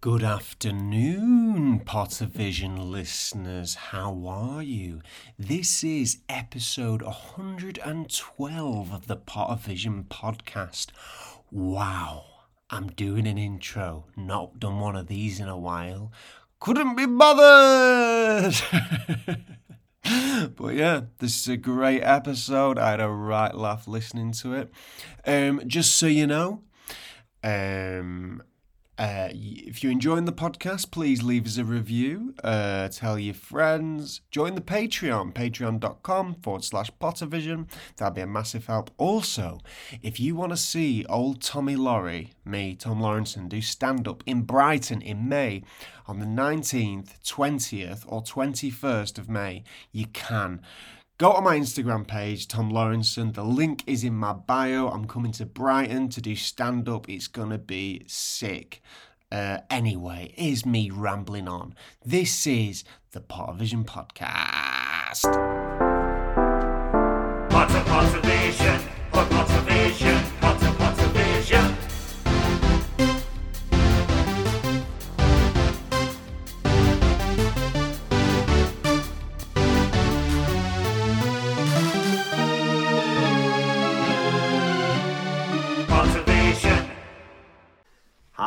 Good afternoon, Pottervision listeners. How are you? This is episode 112 of the Pottervision podcast. Wow, I'm doing an intro. Not done one of these in a while. Couldn't be bothered! but yeah, this is a great episode. I had a right laugh listening to it. Um, just so you know, um, uh, if you're enjoying the podcast, please leave us a review. Uh, tell your friends. Join the Patreon, patreon.com forward slash Pottervision. That'd be a massive help. Also, if you want to see old Tommy Laurie, me, Tom Lawrinson, do stand up in Brighton in May on the 19th, 20th, or 21st of May, you can. Go to my Instagram page, Tom Lawrinson. The link is in my bio. I'm coming to Brighton to do stand up. It's going to be sick. Uh, anyway, is me rambling on. This is the Potter Vision Podcast. Potter Pottervision, Pot Pottervision, Potter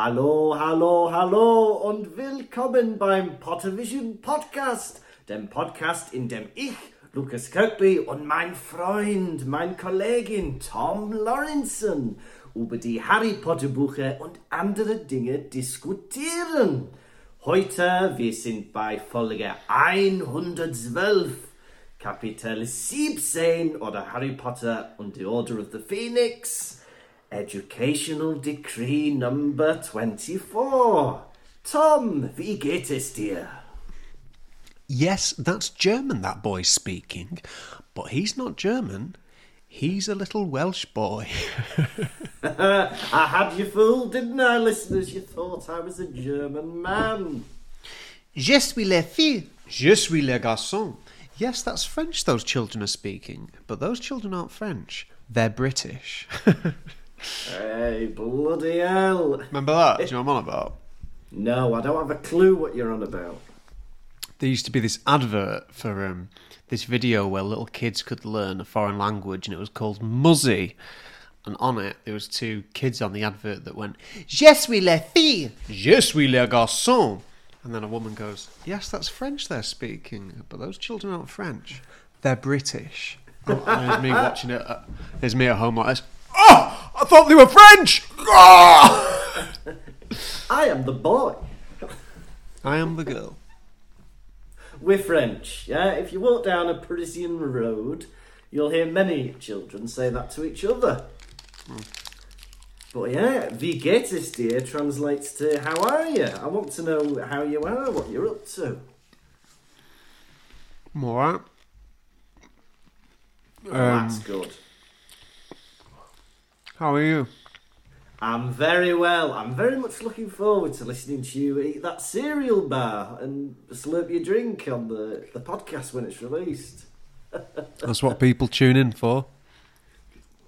Hallo, hallo, hallo und willkommen beim Pottervision Podcast, dem Podcast, in dem ich, Lucas Kirkby und mein Freund, mein Kollegin Tom Lawrenson über die Harry Potter Bücher und andere Dinge diskutieren. Heute, wir sind bei Folge 112, Kapitel 17 oder Harry Potter und the Order of the Phoenix. Educational Decree Number 24. Tom, wie geht es dir? Yes, that's German that boy's speaking, but he's not German. He's a little Welsh boy. I had you fooled, didn't I, listeners? You thought I was a German man. Je suis la fille. Je suis le garçon. Yes, that's French those children are speaking, but those children aren't French. They're British. Hey, bloody hell. Remember that? Do you know what I'm on about? No, I don't have a clue what you're on about. There used to be this advert for um, this video where little kids could learn a foreign language, and it was called Muzzy. And on it, there was two kids on the advert that went, Je suis la fille. Je suis le garçon. And then a woman goes, Yes, that's French they're speaking, but those children aren't French. They're British. And there's me watching it. uh, There's me at home like this. Oh, I thought they were French. Ah! I am the boy. I am the girl. We're French, yeah? If you walk down a Parisian road, you'll hear many children say that to each other. But yeah, wie geht es dir translates to how are you? I want to know how you are, what you're up to. I'm alright. Oh, that's good. How are you? I'm very well. I'm very much looking forward to listening to you eat that cereal bar and slurp your drink on the, the podcast when it's released. That's what people tune in for.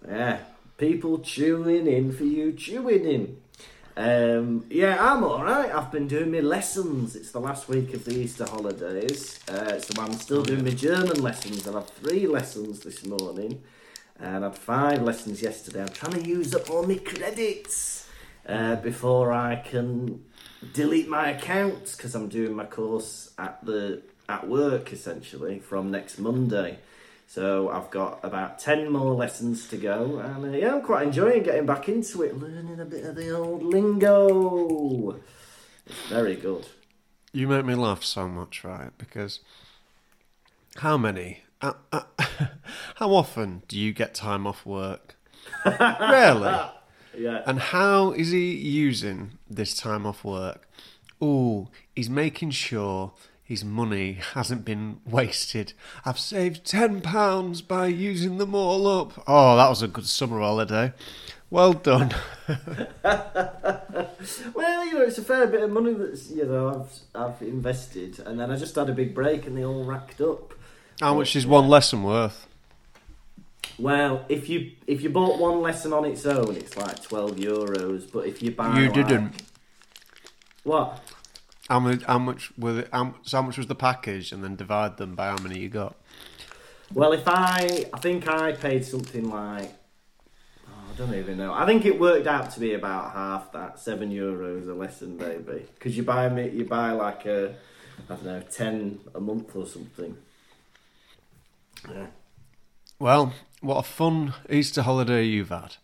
Yeah, people tuning in for you chewing in. Um, yeah, I'm alright. I've been doing my lessons. It's the last week of the Easter holidays. Uh, so I'm still doing my German lessons. I've had three lessons this morning. And I had five lessons yesterday. I'm trying to use up all my credits uh, before I can delete my accounts because I'm doing my course at the at work essentially from next Monday. So I've got about ten more lessons to go, and uh, yeah, I'm quite enjoying getting back into it, learning a bit of the old lingo. It's very good. You make me laugh so much, right? Because how many? Uh, uh, how often do you get time off work? Rarely. Yeah. And how is he using this time off work? Oh, he's making sure his money hasn't been wasted. I've saved ten pounds by using them all up. Oh, that was a good summer holiday. Well done. Well, you know, it's a fair bit of money that's you know I've I've invested, and then I just had a big break, and they all racked up. How much is one lesson worth? Well, if you if you bought one lesson on its own, it's like twelve euros. But if you buy, You like- didn't. What? How much? How much were? The, how, so how much was the package, and then divide them by how many you got? Well, if I, I think I paid something like, oh, I don't even know. I think it worked out to be about half that, seven euros a lesson, maybe, Because you buy me, you buy like a, I don't know, ten a month or something. Yeah. Well, what a fun Easter holiday you've had.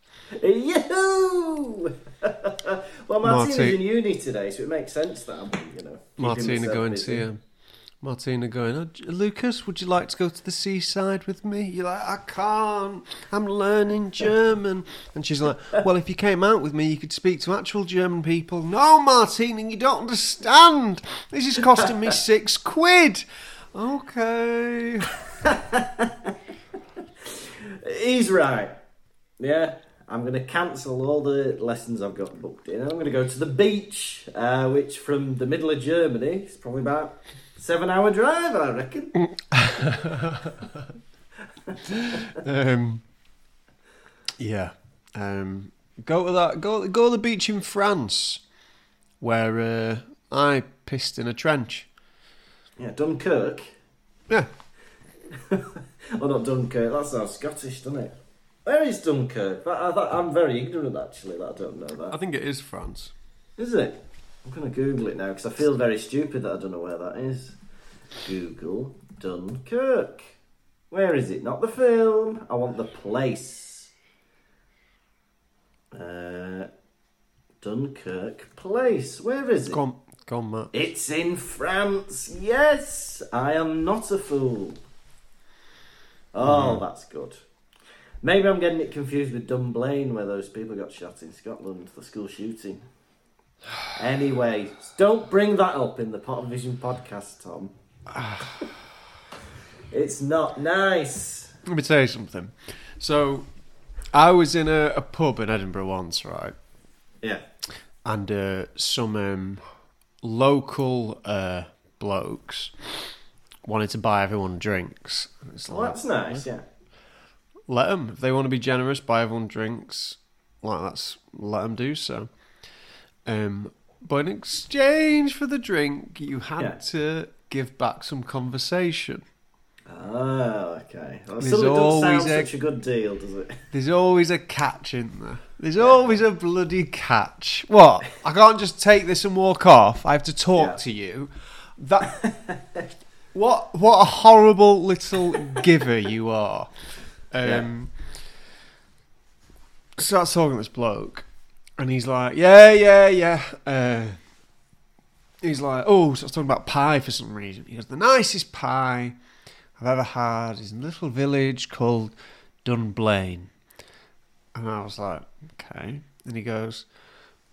Yahoo! well, Martina's Marti- in uni today, so it makes sense that I'm, you know. Martina going busy. to um, Martina going. Oh, Lukas, would you like to go to the seaside with me? You're like, I can't. I'm learning German. And she's like, Well, if you came out with me, you could speak to actual German people. No, Martina, you don't understand. This is costing me six quid. Okay. He's right. Yeah, I'm going to cancel all the lessons I've got booked in. I'm going to go to the beach, uh, which from the middle of Germany is probably about seven hour drive, I reckon. Um, yeah. Um, go to that. Go go to the beach in France, where uh, I pissed in a trench. Yeah, Dunkirk. Yeah. Oh, not Dunkirk. That sounds Scottish, doesn't it? Where is Dunkirk? That, I, I'm very ignorant, actually. That I don't know that. I think it is France. Is it? I'm going to Google it now because I feel very stupid that I don't know where that is. Google Dunkirk. Where is it? Not the film. I want the place. Uh, Dunkirk place. Where is it? Go on, Matt. It's in France. Yes, I am not a fool. Oh, that's good. Maybe I'm getting it confused with Dunblane, where those people got shot in Scotland, the school shooting. Anyway, don't bring that up in the Pot Vision podcast, Tom. it's not nice. Let me tell you something. So, I was in a, a pub in Edinburgh once, right? Yeah. And uh, some um, local uh, blokes wanted to buy everyone drinks. It's Well, like, that's nice, yeah. let them. If they want to be generous, buy everyone drinks. Like that's let them do so. Um, but in exchange for the drink, you had Yeah. to give back some conversation. Oh, okay. Well, There's still, it doesn't sound always a- such a good deal, does it? There's always a catch in there. There's always a bloody catch. What? I can't just take this and walk off. I have to talk Yeah. to you. That. what? What a horrible little giver you are. Um. Starts talking to this bloke, and he's like, "Yeah, yeah, yeah." Uh, he's like, "Oh," starts talking about pie for some reason. He goes, "The nicest pie I've ever had is in a little village called Dunblane." And I was like, "Okay." And he goes,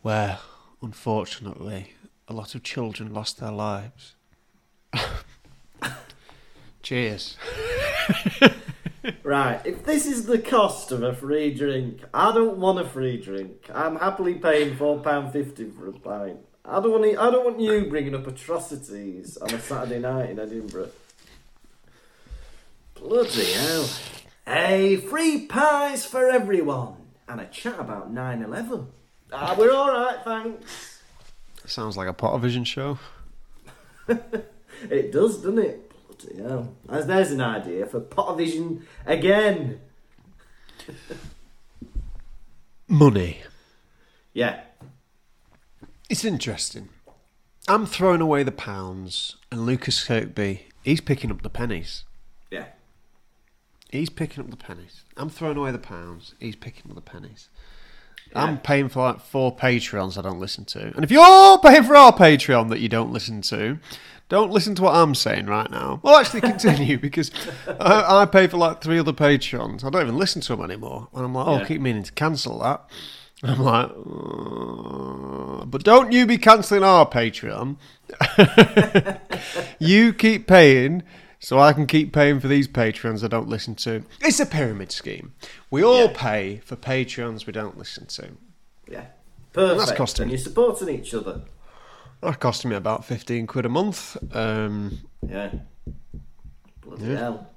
well, unfortunately, a lot of children lost their lives." Cheers. Right, if this is the cost of a free drink, I don't want a free drink. I'm happily paying four pound fifty for a pint. I don't want. to- I don't want you bringing up atrocities on a Saturday night in Edinburgh. Bloody hell! Hey, free pies for everyone, and a chat about 9-11. Ah, we're all right, thanks. Sounds like a Pottervision show. It does, doesn't it? Bloody hell! There's, there's an idea for Pottervision again. Money. Yeah, It's interesting. I'm throwing away the pounds, and Lukas Kirkby, he's picking up the pennies. yeah. He's picking up the pennies. I'm throwing away the pounds. He's picking up the pennies. Yeah. I'm paying for like four Patreons I don't listen to. And if you're paying for our Patreon that you don't listen to, don't listen to what I'm saying right now. Well, actually, continue because I, I pay for like three other Patreons. I don't even listen to them anymore. And I'm like, oh, I Yeah. keep meaning to cancel that. And I'm like, "Uh, but don't you be cancelling our Patreon. you keep paying so I can keep paying for these Patreons I don't listen to. It's a pyramid scheme. We all Yeah. pay for Patreons we don't listen to. Yeah. Perfect. That's costing- And you're supporting each other. That costing me about 15 quid a month. Um, Yeah. Bloody Yeah. hell.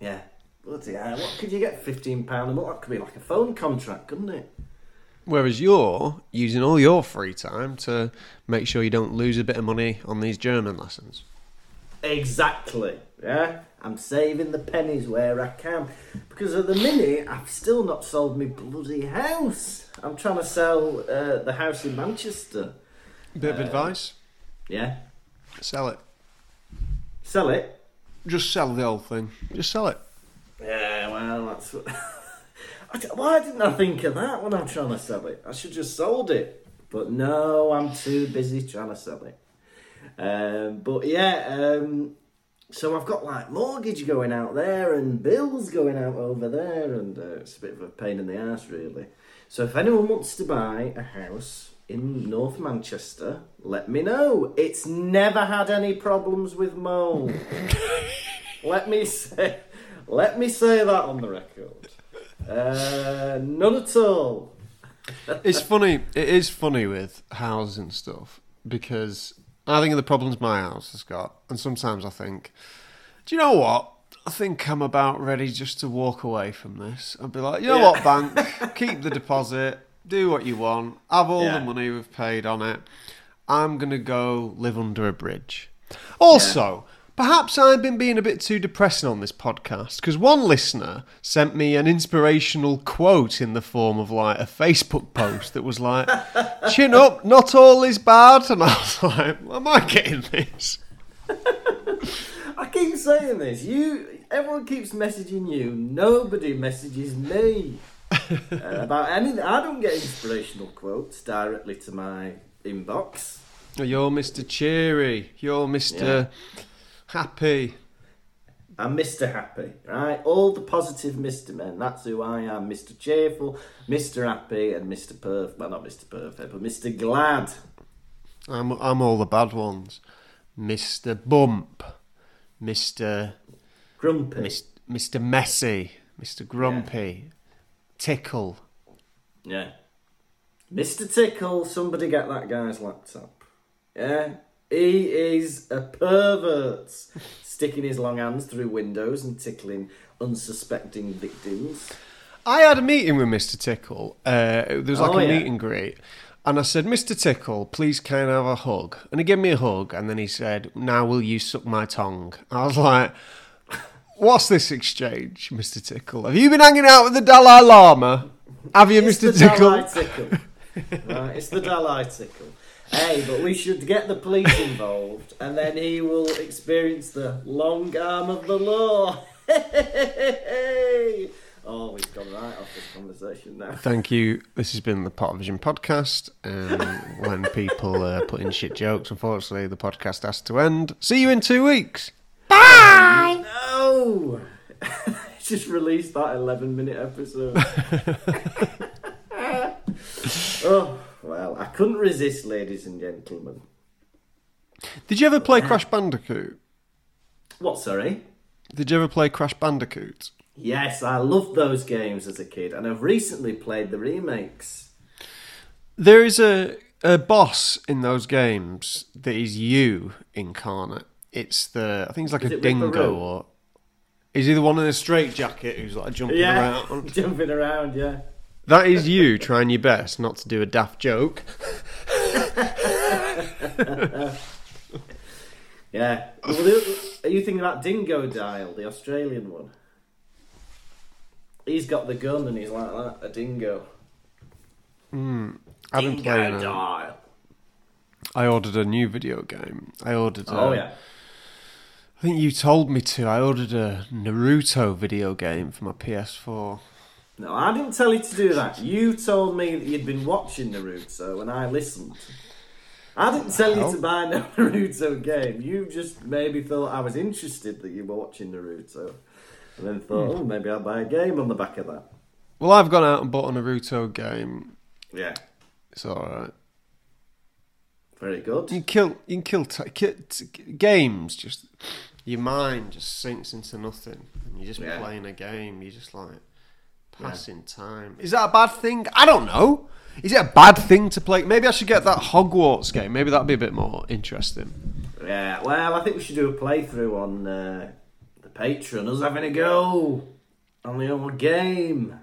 Yeah. Bloody hell. What could you get £15 a month? That could be like a phone contract, couldn't it? Whereas you're using all your free time to make sure you don't lose a bit of money on these German lessons. Exactly. Yeah, I'm saving the pennies where I can because at the minute I've still not sold me bloody house. I'm trying to sell uh, the house in Manchester. Bit of advice: Yeah, sell it. sell it. Just sell the whole thing. Just sell it. Yeah, well, that's what. Why didn't I think of that when I'm trying to sell it? I should just sold it. But no, I'm too busy trying to sell it. Um, but yeah, um, so I've got like mortgage going out there and bills going out over there, and uh, it's a bit of a pain in the ass, really. So if anyone wants to buy a house in North Manchester, let me know. It's never had any problems with mold. let me say, let me say that on the record. Uh, none at all. It's funny. It is funny with houses and stuff because I think of the problems my house has got, and sometimes I think, do you know what? I think I'm about ready just to walk away from this. I'd be like, you know Yeah. what, bank, keep the deposit, do what you want, have all Yeah. the money we've paid on it. I'm gonna go live under a bridge. Also, perhaps I've been being a bit too depressing on this podcast because one listener sent me an inspirational quote in the form of like a Facebook post that was like, "Chin up, not all is bad," and I was like, "Am I getting this?" I keep saying this. You, everyone keeps messaging you. Nobody messages me about anything. I don't get inspirational quotes directly to my inbox. Oh, you're Mr. Cheery. You're Mr. Happy. I'm Mr. Happy, right? All the positive Mr. Men. That's who I am. Mr. Cheerful, Mr. Happy, and Mr. Perf. Well, not Mr. Perfect, but Mr. Glad. I'm I'm all the bad ones. Mr. Bump. Mr. Grumpy. Mis- Mr. Messy. Mr. Grumpy. Tickle. Yeah. Mr. Tickle, somebody get that guy's laptop. Yeah? He is a pervert. Sticking his long hands through windows and tickling unsuspecting victims. I had a meeting with Mr. Tickle. Uh, there was like Oh, a yeah. meet and greet. And I said, Mr. Tickle, please can I have a hug? And he gave me a hug. And then he said, Now will you suck my tongue? I was like, What's this exchange, Mr. Tickle? Have you been hanging out with the Dalai Lama? Have you, It's Mr. the Tickle? Dalai Tickle. right, it's the Dalai Tickle. Hey, but we should get the police involved, and then he will experience the long arm of the law. oh, we've gone right off this conversation now. Thank you. This has been the Pot Vision podcast. Um, when people uh, put in shit jokes, unfortunately, the podcast has to end. See you in two weeks. No! Just released that 11 minute episode. oh, well, I couldn't resist, ladies and gentlemen. Did you ever play uh-huh. Crash Bandicoot? What, sorry? Did you ever play Crash Bandicoot? Yes, I loved those games as a kid, and I've recently played the remakes. There is a, a boss in those games that is you incarnate. It's the I think it's like Is a it dingo or is he the one in a straight jacket who's like jumping around? jumping around, yeah. That is you trying your best not to do a daft joke. Yeah. Well, are you thinking about Dingodile, the Australian one? He's got the gun and he's like that, a dingo. Hmm, I've been Dingo playing. A, uh, Dial. I ordered a new video game. I ordered. Oh, a- yeah. I think you told me to. I ordered a Naruto video game for my PS4. No, I didn't tell you to do that. You told me that you'd been watching Naruto and I listened. I didn't tell you to buy no Naruto game. You just maybe thought I was interested that you were watching Naruto. And then thought, Hmm. oh, maybe I'll buy a game on the back of that. Well, I've gone out and bought a Naruto game. Yeah. It's all right. Very good. You can kill. You can kill t- ki- t- games. Just your mind just sinks into nothing, and you're just Yeah. playing a game. You're just like passing time. Is that a bad thing? I don't know. Is it a bad thing to play? Maybe I should get that Hogwarts game. Maybe that'd be a bit more interesting. Yeah, well, I think we should do a playthrough on uh, the Patreon. Us having a go on the old game.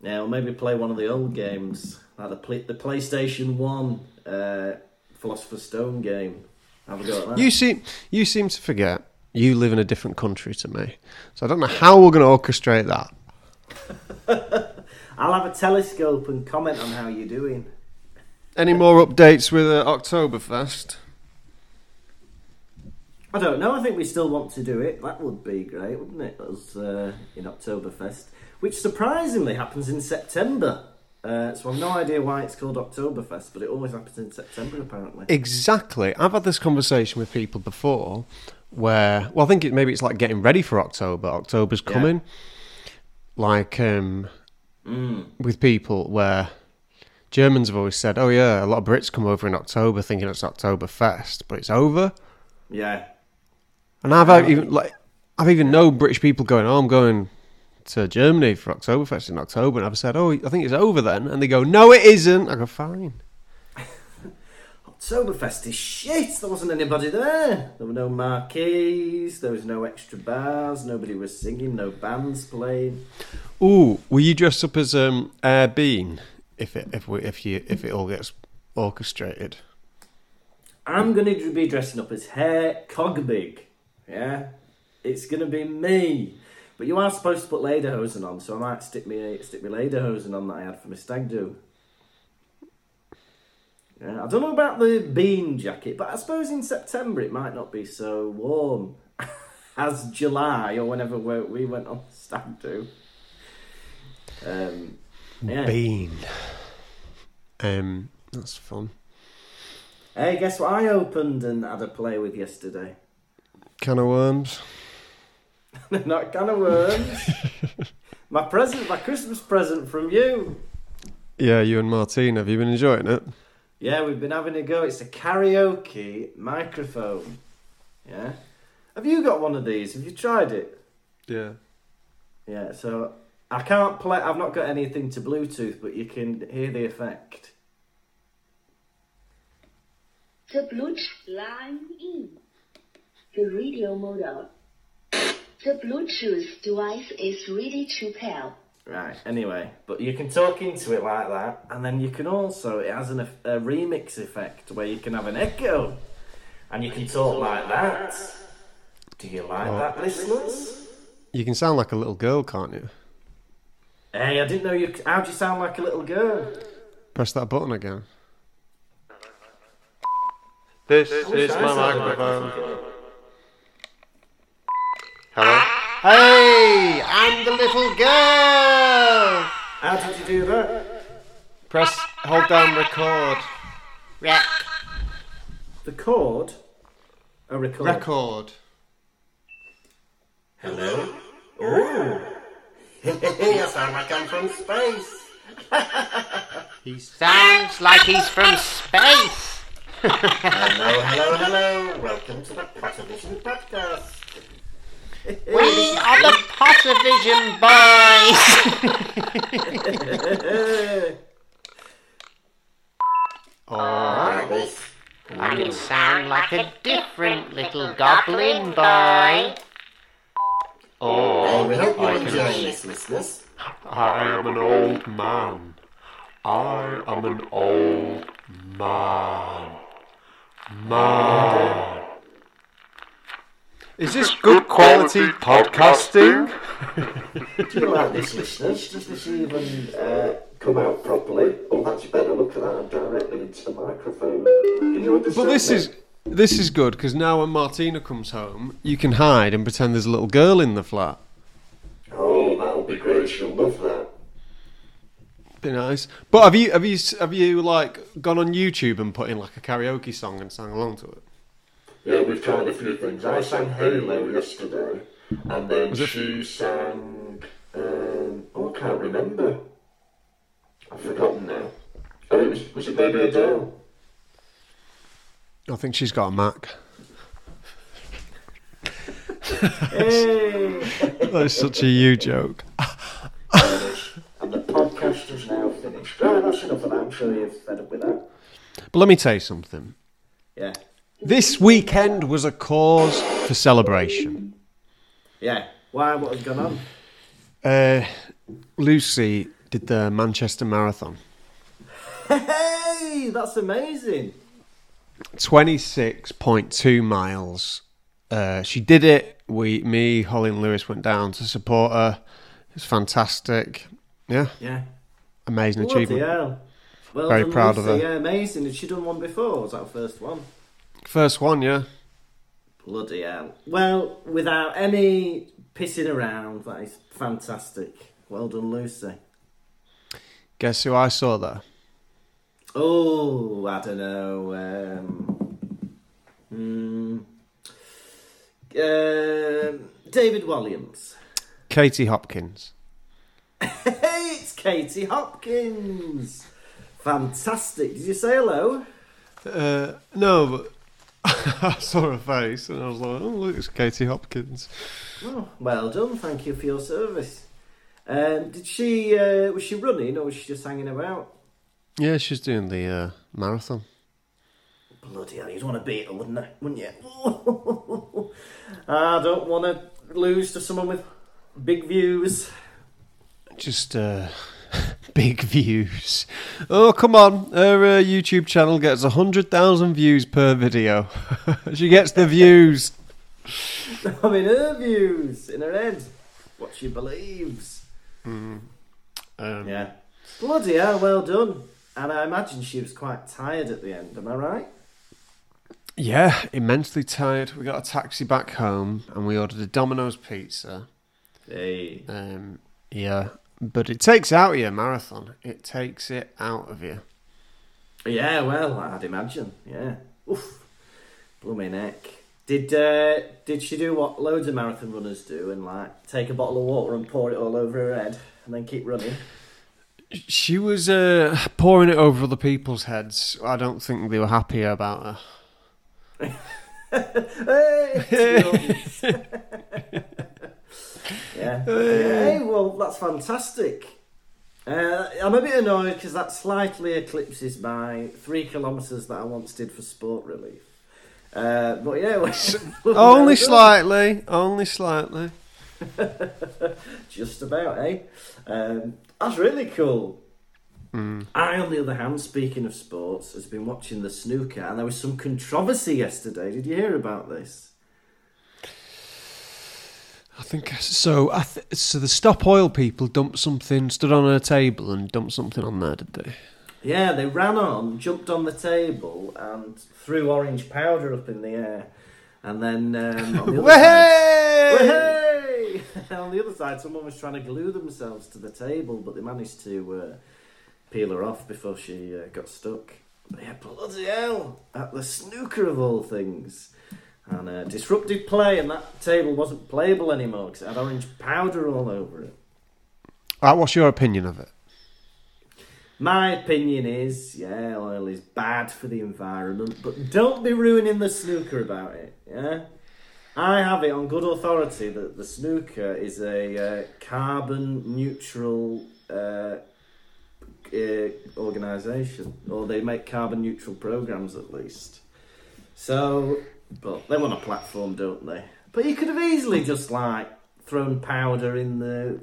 Yeah, or maybe play one of the old games, like the play, the PlayStation One uh, Philosopher's Stone game. Have a go at that. You seem you seem to forget you live in a different country to me, so I don't know how we're going to orchestrate that. I'll have a telescope and comment on how you're doing. Any more updates with uh, Oktoberfest? I don't know. I think we still want to do it. That would be great, wouldn't it? Us uh, in Oktoberfest, which surprisingly happens in September. Uh, so I've no idea why it's called Oktoberfest, but it always happens in September apparently. Exactly. I've had this conversation with people before, where well, I think it, maybe it's like getting ready for October. October's Yeah. coming. Like um, Mm. with people where Germans have always said, "Oh yeah, a lot of Brits come over in October thinking it's Oktoberfest, but it's over." Yeah, And I've even like I've even known British people going, "Oh, I'm going to Germany for Oktoberfest in October," and I've said, "Oh, I think it's over then," and they go, "No, it isn't." I go, "Fine." Oktoberfest is shit. There wasn't anybody there. There were no marquees. There was no extra bars. Nobody was singing. No bands playing. Ooh, will you dress up as um Herr Bean if it if we if you if it all gets orchestrated? I'm going to be dressing up as Hair Cogbig. Yeah, it's going to be me. But you are supposed to put lederhosen on, so I might stick me stick my lederhosen on that I had for my stag do. Yeah, I don't know about the bean jacket, but I suppose in September it might not be so warm as July or whenever we we went on stag do. Um, yeah. Bean. Um, that's fun. Hey, guess what I opened and had a play with yesterday? Can of worms. Not can of worms. my present, my Christmas present from you. Yeah, you and Martine, have you been enjoying it? Yeah, we've been having a go. It's a karaoke microphone. Yeah. Have you got one of these? Have you tried it? Yeah. Yeah. So I can't play. I've not got anything to Bluetooth, but you can hear the effect. The Bluetooth line in. The radio mode model. The Bluetooth device is ready to pair. Right. Anyway, but you can talk into it like that, and then you can also it has an, a remix effect where you can have an echo, and you can talk like that. Do you like oh. that, listeners? You can sound like a little girl, can't you? Hey, I didn't know you. c- How'd you sound like a little girl? Press that button again. This I is my sounded like a microphone. Little girl. Hello? Hey, I'm the little girl. How did you do that? Press, hold down record. The chord. A record. Record. Hello. Oh. I sound like I'm from space. He sounds like he's from space. Hello, hello, hello. Welcome to the Pottervision podcast. We are the Pottervision boys. Oh. I can sound like a different little goblin boy. Oh, hey, we hope you're I can- enjoying this, listeners. I am an old man. I am an old man. Man. Is this good quality podcasting? Do you like this, listeners? Does this even uh, come out properly? Oh, that's you better. Look at that directly into the microphone. Can you understand But this me? is this is good because now when Martina comes home, you can hide and pretend there's a little girl in the flat. Oh, that'll be great. She'll love that. Be nice. But have you have you have you like gone on YouTube and put in like a karaoke song and sang along to it? Yeah, we've tried a few things. I sang Halo yesterday, and then Was it- she sang. Um, oh, I can't remember. I've forgotten now. Oh, it was, was it Baby Adele? I think she's got a Mac. Hey! That's such a you joke. and the podcast is now finished. Right, that's enough of that. I'm sure you're fed up with that. But let me tell you something. Yeah. This weekend was a cause for celebration. Yeah. Why? What has gone on? Uh, Lucy did the Manchester Marathon. Hey, that's amazing. 26.2 miles. Uh, she did it. We, me, Holly, and Lewis went down to support her. It was fantastic. Yeah, Yeah. amazing Bloody achievement. hell. Well Very done, proud of her. Yeah, amazing. Had she done one before? Was that her first one? First one, yeah. Bloody hell. Well, without any pissing around, that is fantastic. Well done, Lucy. Guess who I saw there? Oh, I don't know. Um, hmm, um, David Williams. Katie Hopkins. Hey, it's Katie Hopkins. Fantastic. Did you say hello? Uh, no, but I saw her face and I was like, oh, look, it's Katie Hopkins. Oh, well done. Thank you for your service. Um, did she? Uh, was she running or was she just hanging about? Yeah, she's doing the uh, marathon. Bloody hell, you'd want to beat her, wouldn't I? Wouldn't you? I don't want to lose to someone with big views. Just uh, big views. Oh, come on. Her uh, YouTube channel gets 100,000 views per video. she gets the views. I mean, her views in her head, what she believes. Um, Yeah. Bloody hell, well done. And I imagine she was quite tired at the end, am I right? Yeah, immensely tired. We got a taxi back home and we ordered a Domino's pizza. Hey. Um, yeah, but it takes out of you, marathon. It takes it out of you. Yeah, well, I'd imagine. Yeah. Oof. Blooming neck. Did uh, did she do what loads of marathon runners do and like take a bottle of water and pour it all over her head and then keep running? She was uh, pouring it over other people's heads. I don't think they were happy about her. Hey. yeah. Hey, well, that's fantastic. Uh, I'm a bit annoyed because that slightly eclipses my three kilometres that I once did for sport relief. Uh, but yeah, Only slightly. Only slightly. Just about, eh? Um, that's really cool. Hmm. I, on the other hand, speaking of sports, has been watching the snooker, and there was some controversy yesterday. Did you hear about this? I think so. I th- so the Stop Oil people dumped something, stood on a table and dumped something on there, did they? Yeah, they ran on, jumped on the table, and threw orange powder up in the air. And then um, on the other side, on the other side, someone was trying to glue themselves to the table, but they managed to uh, peel her off before she uh, got stuck. But yeah, bloody hell! At the snooker of all things. And uh, disrupted play, and that table wasn't playable anymore because it had orange powder all over it. Right, what's your opinion of it? My opinion is, yeah, oil is bad for the environment, but don't be ruining the snooker about it, yeah? I have it on good authority that the snooker is a uh, carbon neutral uh, uh, organisation, or they make carbon neutral programs at least. So, but they want a platform, don't they? But you could have easily just like thrown powder in the,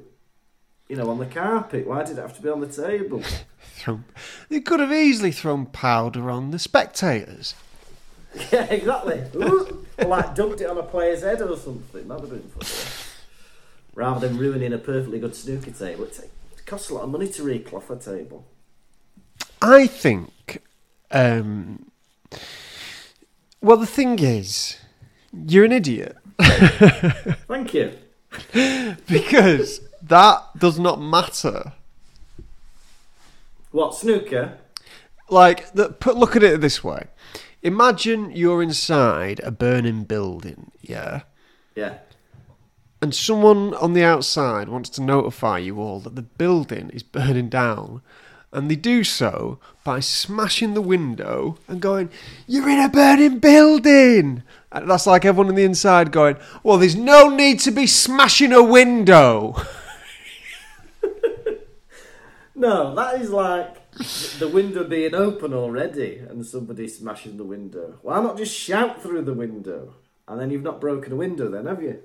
you know, on the carpet. Why did it have to be on the table? Thrown, they could have easily thrown powder on the spectators. Yeah, exactly. Ooh, or like dumped it on a player's head or something. That'd have been funny. Rather than ruining a perfectly good snooker table, it, it costs a lot of money to recloth a table. I think. Um, well, the thing is, you're an idiot Thank you. because that does not matter. What snooker? Like, the, put look at it this way: imagine you're inside a burning building, yeah, Yeah. and someone on the outside wants to notify you all that the building is burning down. And they do so by smashing the window and going, You're in a burning building! And that's like everyone on the inside going, Well, there's no need to be smashing a window. No, that is like the window being open already and somebody smashing the window. Why not just shout through the window? And then you've not broken a window then, have you?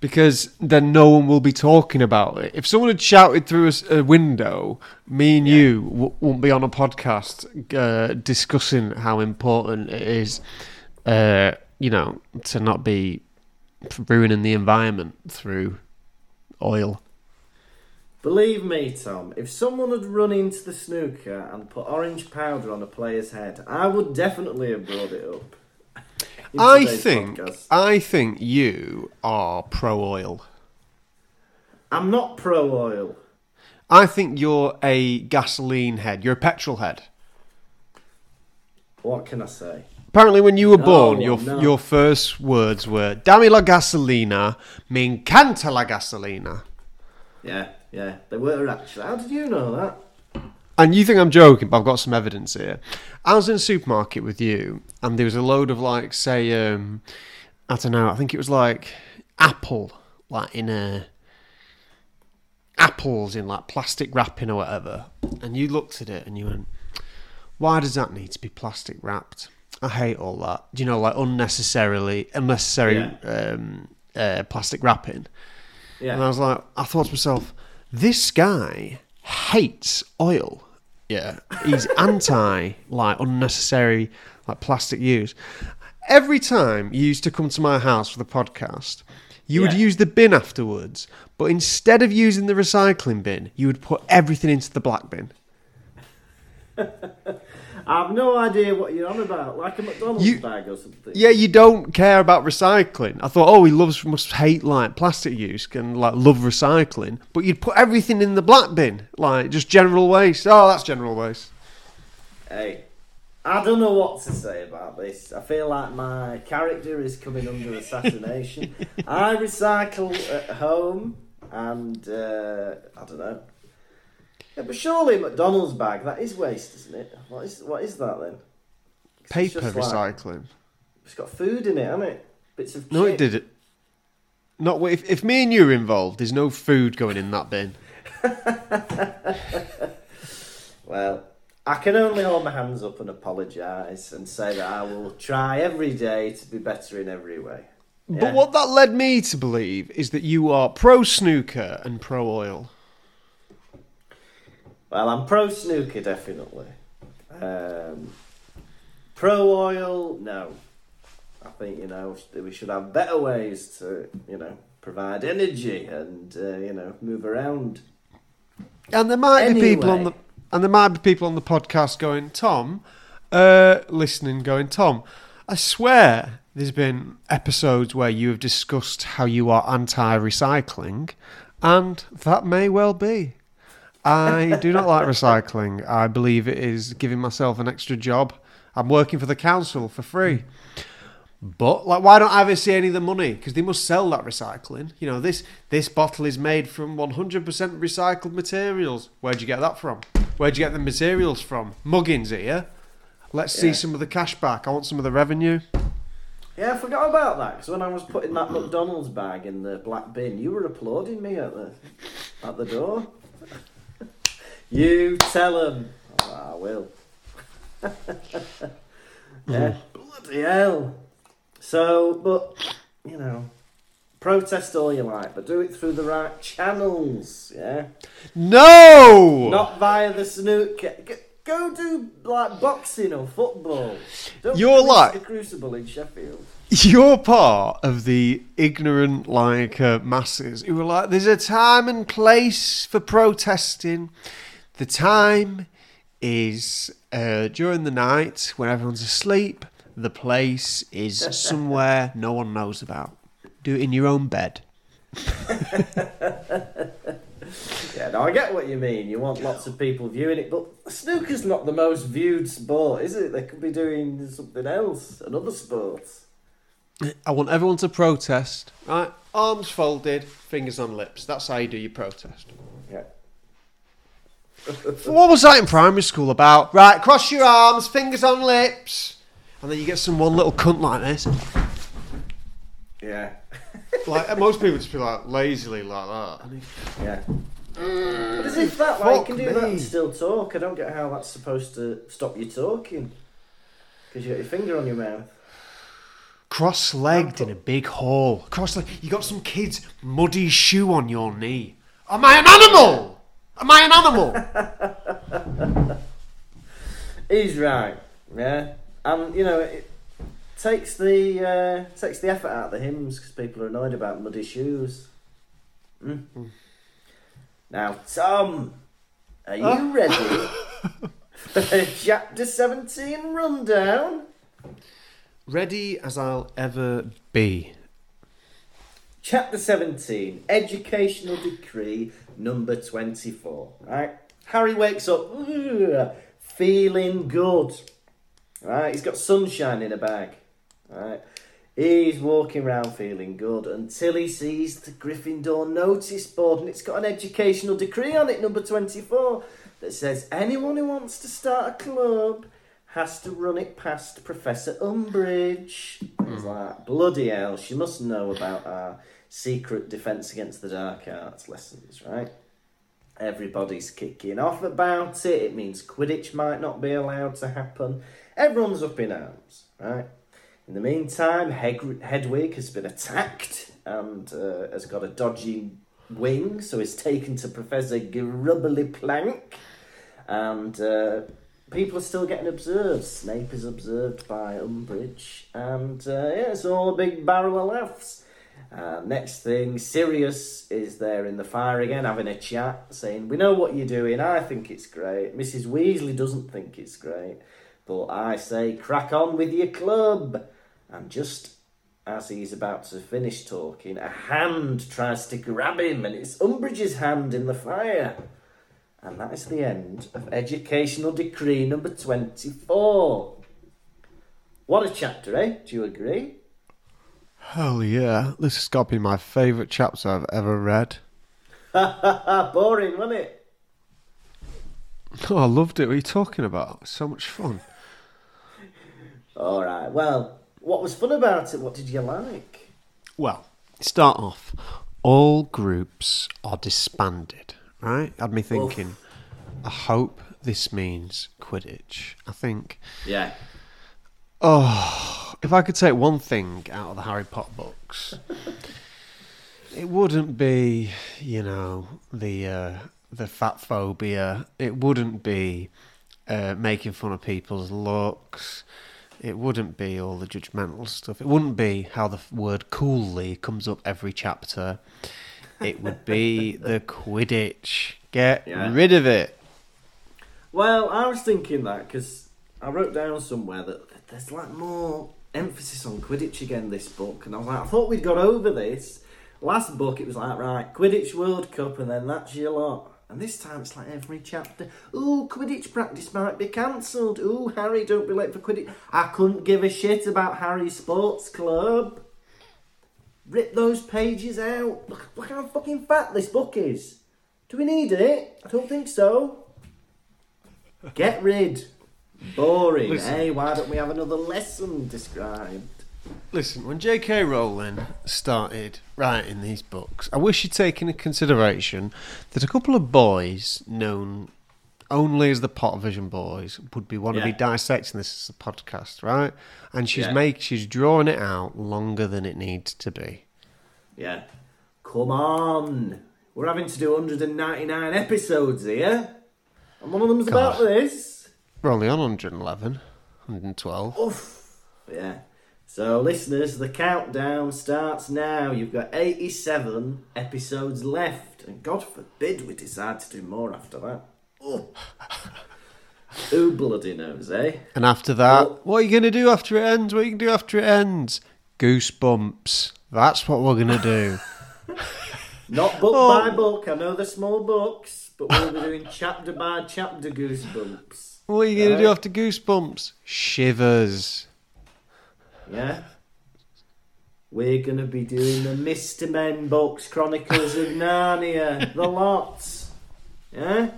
Because then no one will be talking about it. If someone had shouted through a window, me and you w- wouldn't be on a podcast uh, discussing how important it is, uh, you know, to not be ruining the environment through oil. Believe me, Tom, if someone had run into the snooker and put orange powder on a player's head, I would definitely have brought it up. I think podcast. I think you are pro oil. I'm not pro oil. I think you're a gasoline head. You're a petrol head. What can I say? Apparently, when you were No, born, your no. your first words were "Dame la gasolina, me encanta la gasolina." Yeah, yeah, they were actually. How did you know that? And you think I'm joking, but I've got some evidence here. I was in a supermarket with you, and there was a load of like, say, um, I don't know. I think it was like apple, like in a apples in like plastic wrapping or whatever. And you looked at it and you went, "Why does that need to be plastic wrapped? I hate all that. Do you know, like unnecessarily unnecessary um, uh, plastic wrapping." Yeah, And I was like, I thought to myself, this guy hates oil. Yeah, he's anti like unnecessary like plastic use. Every time you used to come to my house for the podcast, you would use the bin afterwards, but instead of using the recycling bin, you would put everything into the black bin. I have no idea what you're on about. Like a McDonald's You- bag or something. Yeah, you don't care about recycling. I thought, oh, he loves must hate like plastic use and like love recycling, but you'd put everything in the black bin, like just general waste. Oh, that's general waste. Hey, I don't know what to say about this. I feel like my character is coming under assassination. I recycle at home, and uh, I don't know. Yeah, but surely McDonald's bag that is waste, isn't it? What is what is that then? 'Cause it's Paper like- recycling. it's got food in it, hasn't it? Bits of No, it did it. Not if if me and you are involved. There's no food going in that bin. Well, I can only hold my hands up and apologise and say that I will try every day to be better in every way. Yeah. But what that led me to believe is that you are pro snooker and pro oil. Well, I'm pro snooker definitely. Um, pro oil, no. I think you know we should have better ways to you know provide energy and uh, you know move around. And there might be people on the and there might be people on the podcast going, Tom, uh, listening, going, Tom, I swear there's been episodes where you have discussed how you are anti-recycling, and that may well be. I do not like recycling. I believe it is giving myself an extra job. I'm working for the council for free. But like, why don't I ever see any of the money? Because they must sell that recycling. You know, this this bottle is made from 100% recycled materials. Where'd you get that from? Where'd you get the materials from? Muggins here. Let's see some of the cash back. I want some of the revenue. Yeah, I forgot about that because when I was putting that McDonald's bag in the black bin, you were applauding me at the at the door. You tell them. Oh, I will. yeah, bloody hell. So, but you know, protest all you like, but do it through the right channels. Yeah, No! not via the snooker. Go do like boxing or football. Don't You're like- the Crucible in Sheffield. You're part of the ignorant, like, uh, masses who are like, there's a time and place for protesting. The time is uh, during the night when everyone's asleep. The place is somewhere no one knows about. Do it in your own bed. Yeah, no, I get what you mean. You want lots of people viewing it, but snooker's not the most viewed sport, is it? They could be doing something else, another sport. I want everyone to protest. Right, arms folded, fingers on lips. That's how you do your protest. Yeah. What was that in primary school about? Right, cross your arms, fingers on lips, and then you get some one little cunt like this. Yeah. Like most people just be like lazily like that. And he- Yeah. But as if that, like, you can do that me. and still talk. I don't get how that's supposed to stop you talking. Because you got your finger on your mouth. cross-legged in a big hall. Cross-legged. You got some kid's muddy shoe on your knee. Am I an animal? Am I an animal? He's right. Yeah, and you know it takes the uh, takes the effort out of the hymns because people are annoyed about muddy shoes. Mm. Now, Tom, are you ready for chapter seventeen rundown? Ready as I'll ever be. Chapter 17, Educational Decree number 24. Right? Harry wakes up ugh, feeling good. Right? He's got sunshine in a bag. Right? He's walking around feeling good until he sees the Gryffindor notice board and it's got an educational decree on it, number 24, that says anyone who wants to start a club has to run it past Professor Umbridge. He's hmm. like, bloody hell, she must know about our secret defence against the dark arts lessons, right? Everybody's kicking off about it. It means Quidditch might not be allowed to happen. Everyone's up in arms, right? In the meantime, Heg- Hedwig has been attacked and uh, has got a dodgy wing, so is taken to Professor Grubbly Plank. And uh, people are still getting observed. Snape is observed by Umbridge, and uh, yeah, it's all a big barrel of laughs. Uh, next thing, Sirius is there in the fire again, having a chat, saying, "We know what you're doing. I think it's great. Mrs. Weasley doesn't think it's great, but I say, crack on with your club." And just as he's about to finish talking, a hand tries to grab him, and it's Umbridge's hand in the fire. And that is the end of Educational Decree number 24. What a chapter, eh? Do you agree? Hell yeah. This has got to be my favourite chapter I've ever read. Boring, wasn't it? Oh, I loved it. What are you talking about? So much fun. All right. Well, what was fun about it? What did you like? Well, start off. All groups are disbanded, right? Had me thinking, I hope this means Quidditch. I think, Yeah. Oh, if I could take one thing out of the Harry Potter books, it wouldn't be, you know, the uh, the fat phobia. It wouldn't be uh, making fun of people's looks. It wouldn't be all the judgmental stuff. It wouldn't be how the word coolly comes up every chapter. It would be the Quidditch. Get Yeah. rid of it. Well, I was thinking that because I wrote down somewhere that there's like more emphasis on Quidditch again this book, and I was like, I thought we'd got over this. Last book, it was like, right, Quidditch World Cup, and then that's your lot. And this time, it's like every chapter. Ooh, Quidditch practice might be cancelled. Ooh, Harry, don't be late for Quidditch. I couldn't give a shit about Harry's sports club. Rip those pages out. Look, look how fucking fat this book is. Do we need it? I don't think so. Get rid. Boring, Listen. eh? Why don't we have another lesson described? Listen, when J.K. Rowling started writing these books, I wish he'd taken into consideration that a couple of boys known only as the Pottervision boys would be want to be dissecting this as a podcast, right? And she's Yeah. make she's drawing it out longer than it needs to be. Yeah. Come on. We're having to do 199 episodes here. And one of them's about this. We're only on 111, 112. Oof. Yeah. So, listeners, the countdown starts now. You've got 87 episodes left. And God forbid we decide to do more after that. Oh. Who bloody knows, eh? And after that, Well- what are you going to do after it ends? What are you going to do after it ends? Goosebumps. That's what we're going to do. Not book Oh. by book. I know they're small books, but we'll be doing chapter by chapter goosebumps. What are you going to do after Goosebumps? Shivers. Yeah? We're going to be doing the Mr. Men books, Chronicles of Narnia, the lots. Yeah?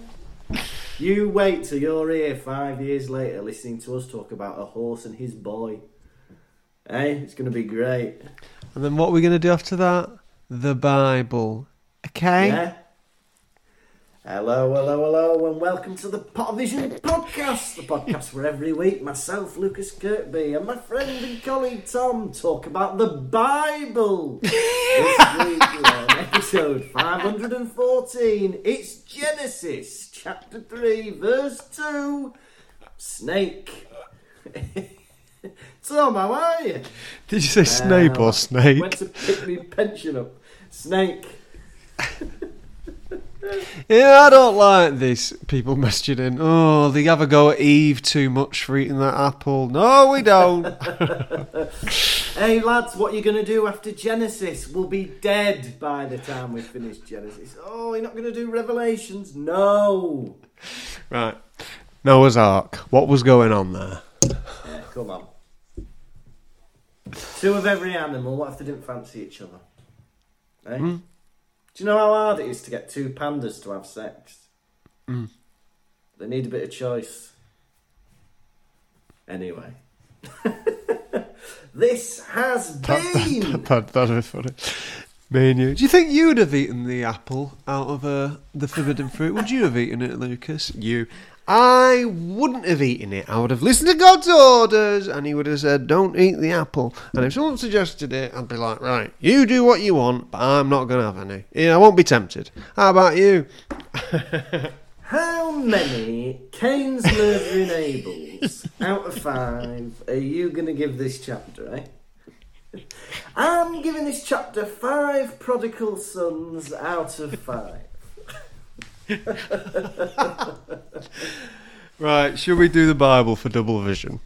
You wait till you're here five years later listening to us talk about a horse and his boy. Hey, it's going to be great. And then what are we going to do after that? The Bible. Okay? Yeah? Hello, hello, hello, and welcome to the Pottervision Podcast. Podcast, the podcast where every week myself, Lukas Kirkby, and my friend and colleague Tom talk about the Bible. this week we're on episode 514. It's Genesis, chapter 3, verse 2. Snake. Tom, how are you? Did you say Snape Uh, or Snake? Went to pick me pension up. Snake. Yeah, I don't like this. People messaging in. Oh, they have a go at Eve too much for eating that apple. No, we don't. Hey lads, what are you gonna do after Genesis? We'll be dead by the time we finish Genesis. Oh, you're not gonna do Revelations? No. right. Noah's Ark. What was going on there? Yeah, come on. Two of every animal. What if they didn't fancy each other? Eh? Hmm. Do you know how hard it is to get two pandas to have sex? Hmm. They need a bit of choice. Anyway. this has been. That, that'd be funny. Me and you. Do you think you'd have eaten the apple out of uh, the forbidden fruit? Would you have eaten it, Lukas? You. I wouldn't have eaten it. I would have listened to God's orders, and He would have said, "Don't eat the apple." And if someone suggested it, I'd be like, "Right, you do what you want, but I'm not going to have any. I won't be tempted." How about you? How many Cain's murdering Abels out of five are you going to give this chapter, eh? I'm giving this chapter five prodigal sons out of five. Right, should we do the Bible for double vision?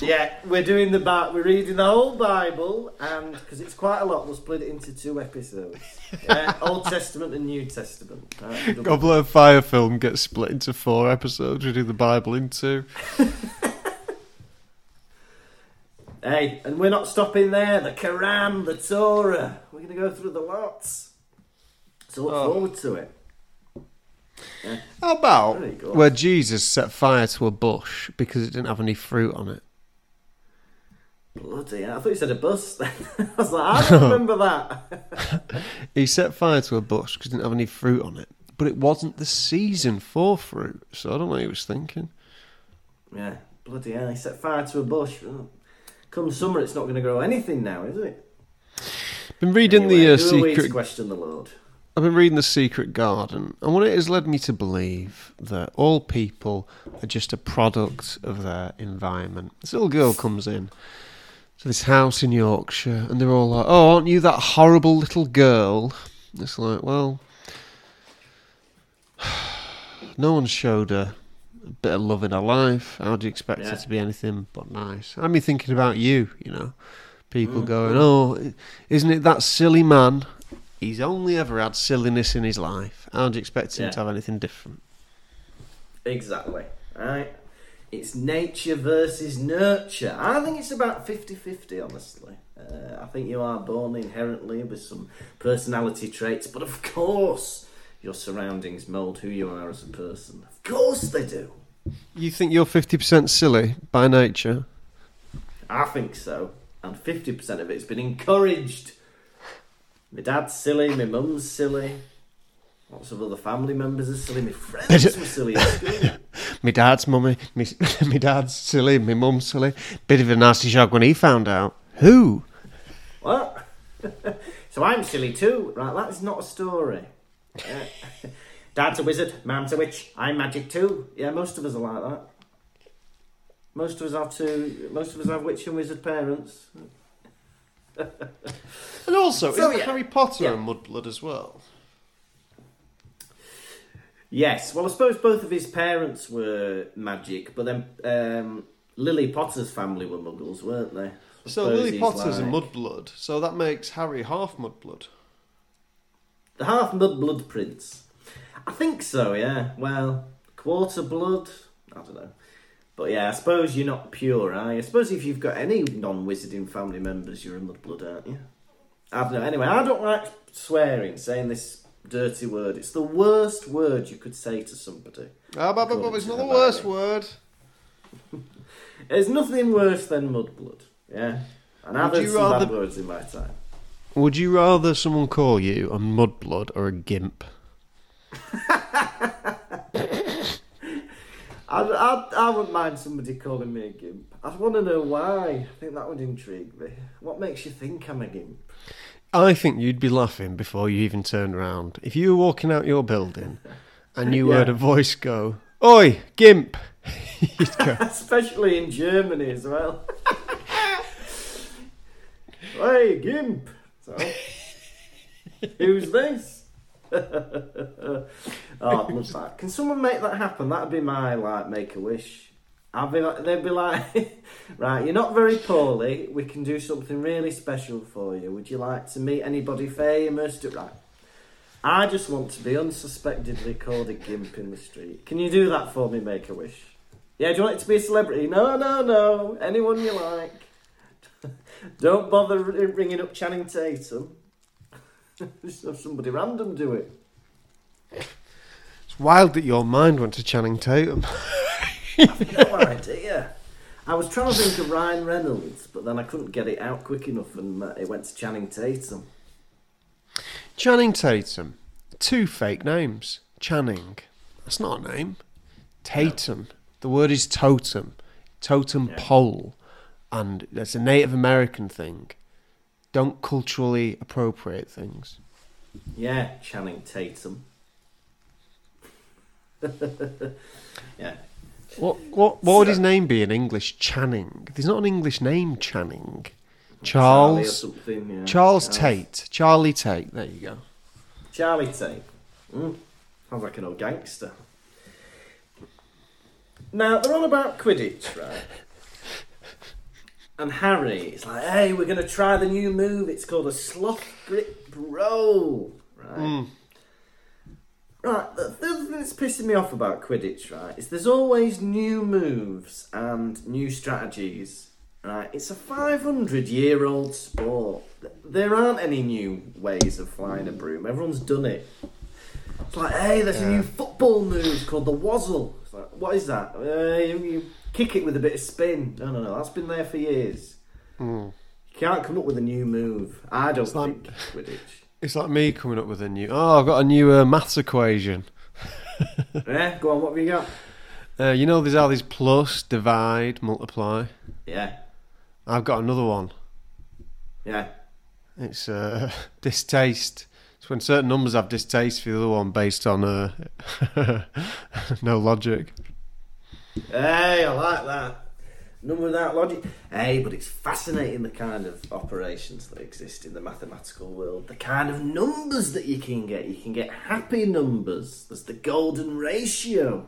Yeah, we're doing the Bi- we're reading the whole Bible, and because it's quite a lot, we'll split it into two episodes: yeah, Old Testament and New Testament. Double- Goblet of Fire film gets split into four episodes. We do the Bible in two. Hey, and we're not stopping there. The Quran, the Torah. We're going to go through the lots. So look Oh. forward to it. How about There you go. where Jesus set fire to a bush because it didn't have any fruit on it? Bloody hell. I thought you said a bus. I was like, I don't remember that. He set fire to a bush because it didn't have any fruit on it. But it wasn't the season for fruit, so I don't know what he was thinking. yeah, bloody hell. He set fire to a bush. Come summer, it's not going to grow anything now, is it? Been reading Anyway, the uh, who are we to secret. question the Lord? I've been reading the Secret Garden, and what it has led me to believe that all people are just a product of their environment. This little girl comes in to this house in Yorkshire, and they're all like, "Oh, aren't you that horrible little girl?" It's like, well, no one showed her a bit of love in her life. How do you expect Yeah. her to be anything but nice? I'm thinking about you, you know. People mm-hmm. going, "Oh, isn't it that silly man?" He's only ever had silliness in his life. How do you expect him Yeah. to have anything different? Exactly. Right. It's nature versus nurture. I think it's about 50 50, honestly. Uh, I think you are born inherently with some personality traits, but of course, your surroundings mould who you are as a person. Of course, they do. You think you're 50% silly by nature? I think so. And 50% of it's been encouraged. My dad's silly, my mum's silly. Lots of other family members are silly. My friends were silly at school. My dad's mummy, me, my dad's silly, my mum's silly. Bit of a nasty shock when he found out. Who? What? so I'm silly too. Right, that is not a story. Dad's a wizard, Mum's a witch, I'm magic too. Yeah, most of us are like that. Most of us have two. Most of us have witch and wizard parents. And also, So, isn't yeah. Harry Potter Yeah. a mudblood as well? Yes, well, I suppose both of his parents were magic, but then um, Lily Potter's family were muggles, weren't they? I So Lily Potter's a mudblood, so that makes Harry half mudblood. The half mudblood prince. I think so, yeah. Well, quarter blood. I don't know. But yeah, I suppose you're not pure, are you? I suppose if you've got any non wizarding family members, you're a mudblood, aren't you? I don't know. Anyway, I don't like swearing, saying this dirty word. It's the worst word you could say to somebody. Ah, but, but, but it's not the the worst Bible. word. There's nothing worse than mudblood, yeah? And I've heard some rather- bad words in my time. Would you rather someone call you a mudblood or a gimp? I, I, I wouldn't mind somebody calling me a gimp. I want to know why. I think that would intrigue me. What makes you think I'm a gimp? I think you'd be laughing before you even turned around. If you were walking out your building and you Yeah. heard a voice go, Oi, Gimp! Go, Especially in Germany as well. hey, gimp! So, who's this? oh, I'd love that. Can someone make that happen? That'd be my like make a wish. I'd be like, they'd be like, right, you're not very poorly. We can do something really special for you. Would you like to meet anybody famous? Right. I just want to be unsuspectedly called a gimp in the street. Can you do that for me, Make a Wish? Yeah, do you want it to be a celebrity? No, no, no. Anyone you like. Don't bother ringing up Channing Tatum. Just have somebody random do it. It's wild that your mind went to Channing Tatum. I've no idea. I was trying to think of Ryan Reynolds, but then I couldn't get it out quick enough, and uh, it went to Channing Tatum. Channing Tatum. Two fake names. Channing. That's not a name. Tatum. The word is totem. Totem Yeah. pole. And that's a Native American thing. Don't culturally appropriate things. Yeah, Channing Tatum. yeah. What what what would his name be in English? Channing. There's not an English name Channing. Charles. Yeah. Charles Tate. Charlie Tate. There you go. Charlie Tate. Mm, sounds like an old gangster. Now, they're on about Quidditch, right? And Harry is like, hey, we're going to try the new move. It's called a sloth grip roll, right? Right, the the other thing that's pissing me off about Quidditch, right, is there's always new moves and new strategies, right? It's a 500 year old sport. There aren't any new ways of flying a broom. Everyone's done it. It's like, hey, there's a new football move called the wazzle. It's like, what is that? Uh, you, you kick it with a bit of spin. No, no, no, that's been there for years. You can't come up with a new move. I don't like- think Quidditch. It's like me coming up with a new. Oh, I've got a new uh, maths equation. yeah, go on, what have you got? Uh, you know, there's all these plus, divide, multiply. Yeah, I've got another one. yeah. It's uh, distaste. It's when certain numbers have distaste for the other one based on uh, no logic. Hey, I like that. Number without logic. Hey, but it's fascinating the kind of operations that exist in the mathematical world. The kind of numbers that you can get. You can get happy numbers. There's the golden ratio.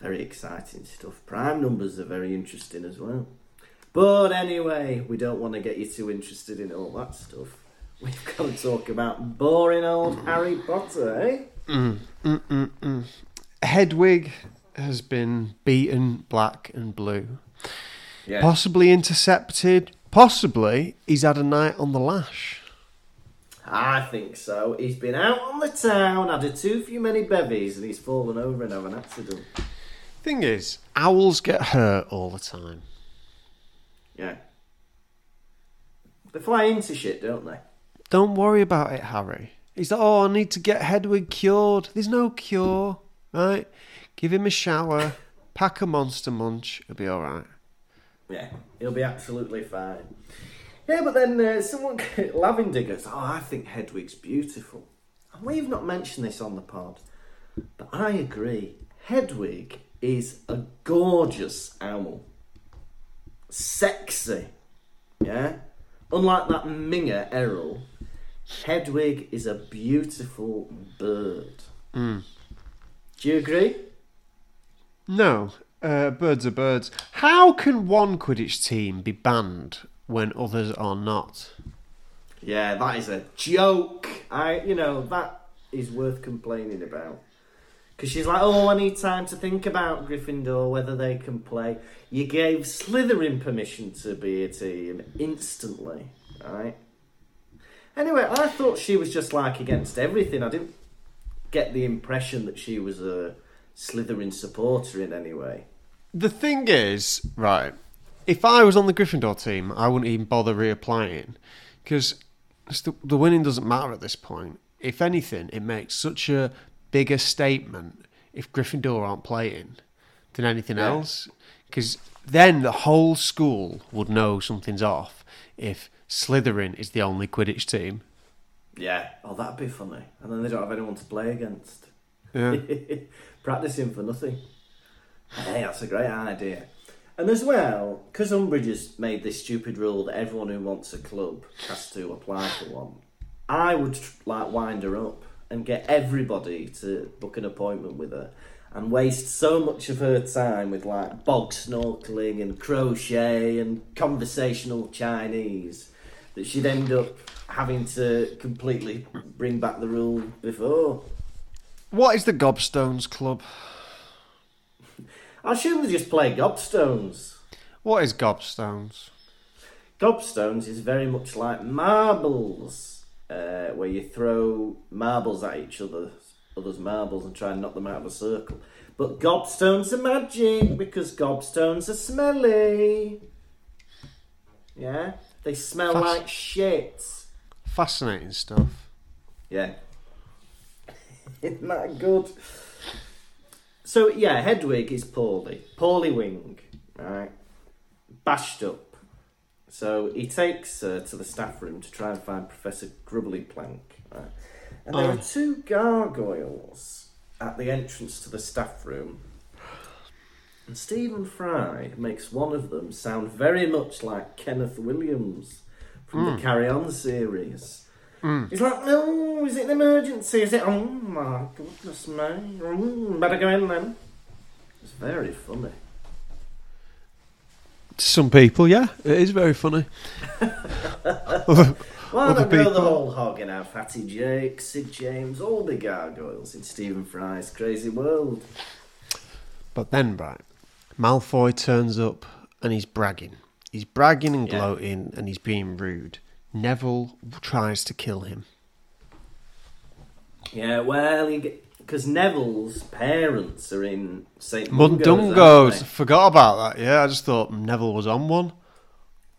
Very exciting stuff. Prime numbers are very interesting as well. But anyway, we don't want to get you too interested in all that stuff. We've got to talk about boring old Harry Potter, eh? Mhm. Hedwig has been beaten black and blue. Yeah. Possibly intercepted. Possibly he's had a night on the lash. I think so. He's been out on the town, had a too few many bevies, and he's fallen over and have an accident. Thing is, owls get hurt all the time. Yeah. They fly into shit, don't they? Don't worry about it, Harry. He's like, oh, I need to get Hedwig cured. There's no cure, right? Give him a shower, pack a monster munch, it'll be all right. Yeah, he'll be absolutely fine. Yeah, but then uh, someone, Lavender goes, Oh, I think Hedwig's beautiful. And we've not mentioned this on the pod, but I agree. Hedwig is a gorgeous owl. Sexy. Yeah? Unlike that Minger Errol, Hedwig is a beautiful bird. Do you agree? No, uh, birds are birds. How can one Quidditch team be banned when others are not? Yeah, that is a joke. I, you know, that is worth complaining about. Because she's like, oh, I need time to think about Gryffindor, whether they can play. You gave Slytherin permission to be a team instantly, right? Anyway, I thought she was just like against everything. I didn't get the impression that she was a Slytherin supporter in any way. The thing is, right, if I was on the Gryffindor team, I wouldn't even bother reapplying because the, the winning doesn't matter at this point. If anything, it makes such a bigger statement if Gryffindor aren't playing than anything Yeah. else. Because then the whole school would know something's off if Slytherin is the only Quidditch team. Yeah. Oh, that'd be funny. And then they don't have anyone to play against. Yeah. Practicing for nothing. Hey, that's a great idea. And as well, because Umbridge has made this stupid rule that everyone who wants a club has to apply for one, I would like wind her up and get everybody to book an appointment with her and waste so much of her time with like bog snorkeling and crochet and conversational Chinese that she'd end up having to completely bring back the rule before. What is the Gobstones Club? I assume they just play gobstones. What is Gobstones? Gobstones is very much like marbles, uh, where you throw marbles at each other, others' marbles, and try and knock them out of a circle. But gobstones are magic because gobstones are smelly. Yeah, they smell Fas- like shit. Fascinating stuff. Yeah. Isn't that good? So yeah, Hedwig is poorly, poorly wing, right? Bashed up. So he takes her to the staff room to try and find Professor Grubbly Plank, right? And there Oh. are two gargoyles at the entrance to the staff room. And Stephen Fry makes one of them sound very much like Kenneth Williams from the hmm. Carry On series. He's like, no, is it an emergency? Is it? Oh my goodness me. Mm, better go in then. It's very funny. To some people, yeah, it is very funny. Why Other not go the people- whole hog and have Hattie Jacques, Sid James, all the gargoyles in Stephen Fry's crazy world? But then, right, Malfoy turns up and he's bragging. He's bragging and Yeah. gloating and he's being rude. Neville tries to kill him. Yeah, well, because Neville's parents are in St. Mungo's. Mundungos. Forgot about that. Yeah, I just thought Neville was on one.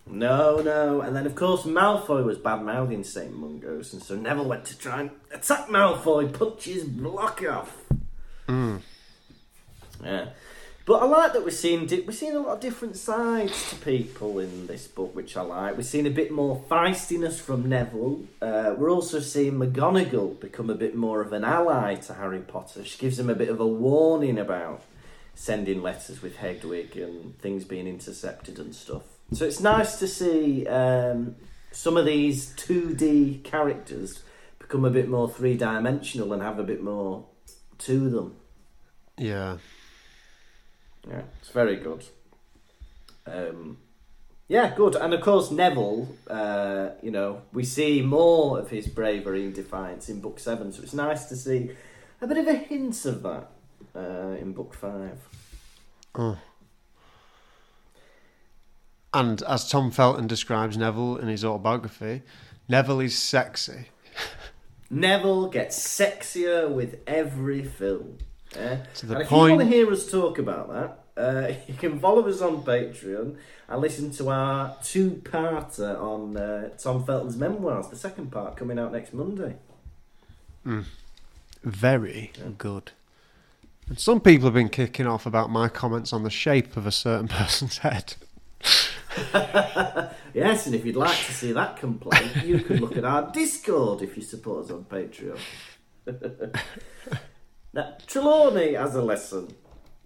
No, no. And then, of course, Malfoy was bad mouthing St. Mungo's, and so Neville went to try and attack Malfoy, punch his block off. Hmm. Yeah. But I like that we're seeing we're seeing a lot of different sides to people in this book, which I like. We're seeing a bit more feistiness from Neville. Uh, we're also seeing McGonagall become a bit more of an ally to Harry Potter. She gives him a bit of a warning about sending letters with Hedwig and things being intercepted and stuff. So it's nice to see um, some of these 2D characters become a bit more three dimensional and have a bit more to them. Yeah. Yeah, it's very good. Um, yeah, good. And of course, Neville, uh, you know, we see more of his bravery and defiance in book seven, so it's nice to see a bit of a hint of that uh, in book five. And as Tom Felton describes Neville in his autobiography, Neville is sexy. Neville gets sexier with every film. Yeah? To the and if point- you want to hear us talk about that, uh, you can follow us on Patreon and listen to our two-parter on uh, Tom Felton's memoirs. The second part coming out next Monday. Very good. And some people have been kicking off about my comments on the shape of a certain person's head. Yes, and if you'd like to see that complaint, you can look at our Discord if you support us on Patreon. Now, Trelawney has a lesson,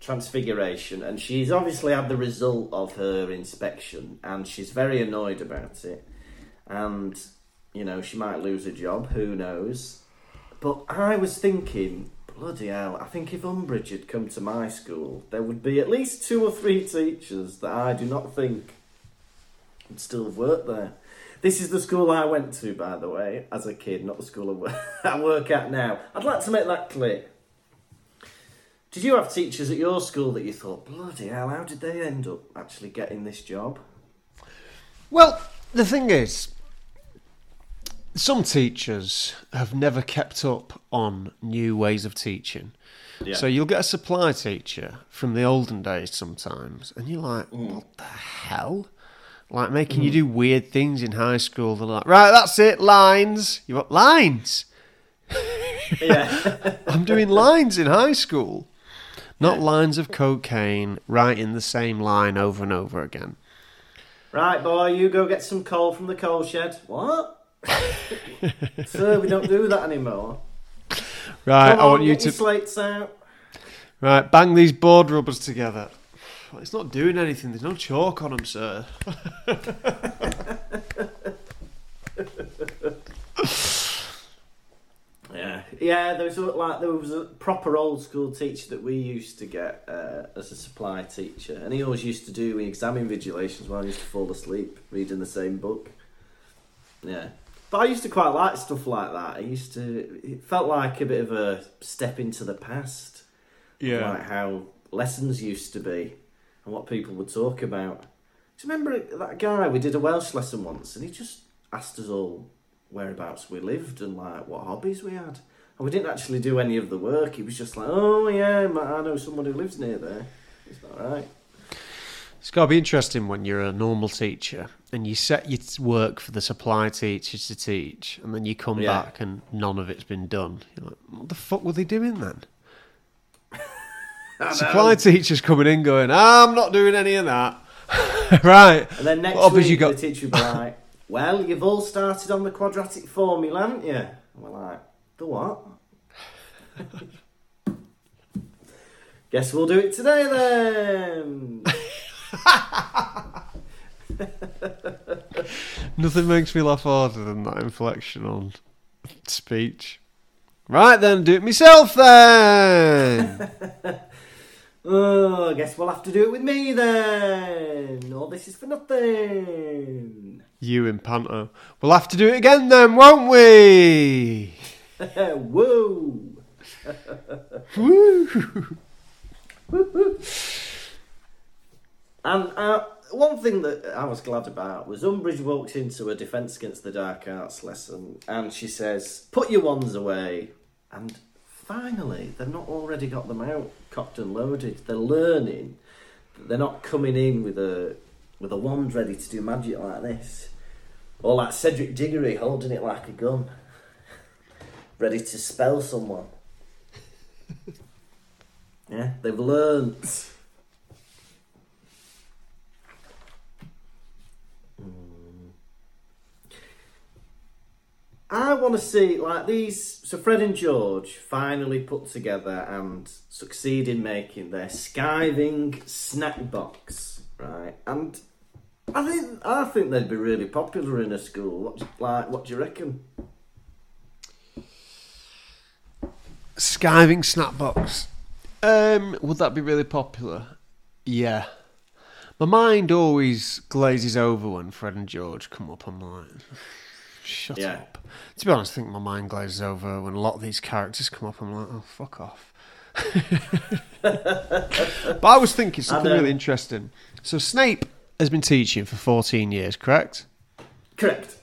Transfiguration, and she's obviously had the result of her inspection, and she's very annoyed about it. And, you know, she might lose her job, who knows. But I was thinking, bloody hell, I think if Umbridge had come to my school, there would be at least two or three teachers that I do not think would still have worked there. This is the school I went to, by the way, as a kid, not the school I work, I work at now. I'd like to make that clear. Did you have teachers at your school that you thought, bloody hell, how did they end up actually getting this job? Well, the thing is, some teachers have never kept up on new ways of teaching. Yeah. So you'll get a supply teacher from the olden days sometimes, and you're like, hmm. what the hell? Like making you hmm. do weird things in high school. They're like, right, that's it, lines. You want lines? Yeah. I'm doing lines in high school. Not lines of cocaine writing the same line over and over again. Right, boy, you go get some coal from the coal shed. What? Sir, we don't do that anymore. Right, Come I on, want you get your to slates out. right bang these board rubbers together. Well, it's not doing anything. There's no chalk on them, sir. Yeah. There was a, like there was a proper old school teacher that we used to get uh, as a supply teacher, and he always used to do exam invigilations while I used to fall asleep reading the same book. Yeah, but I used to quite like stuff like that. I used to. It felt like a bit of a step into the past. Yeah, like how lessons used to be and what people would talk about. Do you remember that guy? We did a Welsh lesson once, and he just asked us all whereabouts we lived and like what hobbies we had. And we didn't actually do any of the work. He was just like, "Oh yeah, I know someone who lives near there." It's all right. It's got to be interesting when you're a normal teacher and you set your work for the supply teachers to teach, and then you come Yeah. back and none of it's been done. You're like, what the fuck were they doing then? Supply teachers coming in going, I'm not doing any of that. right. And then next What week you got? the teacher would be like, "Well, you've all started on the quadratic formula, haven't you?" And we're like, "The what?" Guess we'll do it today then. Nothing makes me laugh harder than that inflection on speech. Right then, do it myself then. Oh, I guess we'll have to do it with me then. All this is for nothing. you in Panto. We'll have to do it again then, won't we? Whoa. And uh, one thing that I was glad about was Umbridge walked into a Defence Against the Dark Arts lesson and she says, Put your wands away. And finally, they've not already got them out, cocked and loaded. They're learning. They're not coming in with a with a wand ready to do magic like this. Or like Cedric Diggory holding it like a gun, ready to spell someone. yeah, they've learned. Hmm. I want to see like these. So Fred and George finally put together and succeed in making their skiving snack box, right? And I think I think they'd be really popular in a school. What like what do you reckon? Skiving Snackbox. Um, would that be really popular? Yeah. My mind always glazes over when Fred and George come up. I'm like, shut Yeah. up. To be honest, I think my mind glazes over when a lot of these characters come up. I'm like, oh, fuck off. but I was thinking something really interesting. So Snape has been teaching for 14 years, correct? Correct.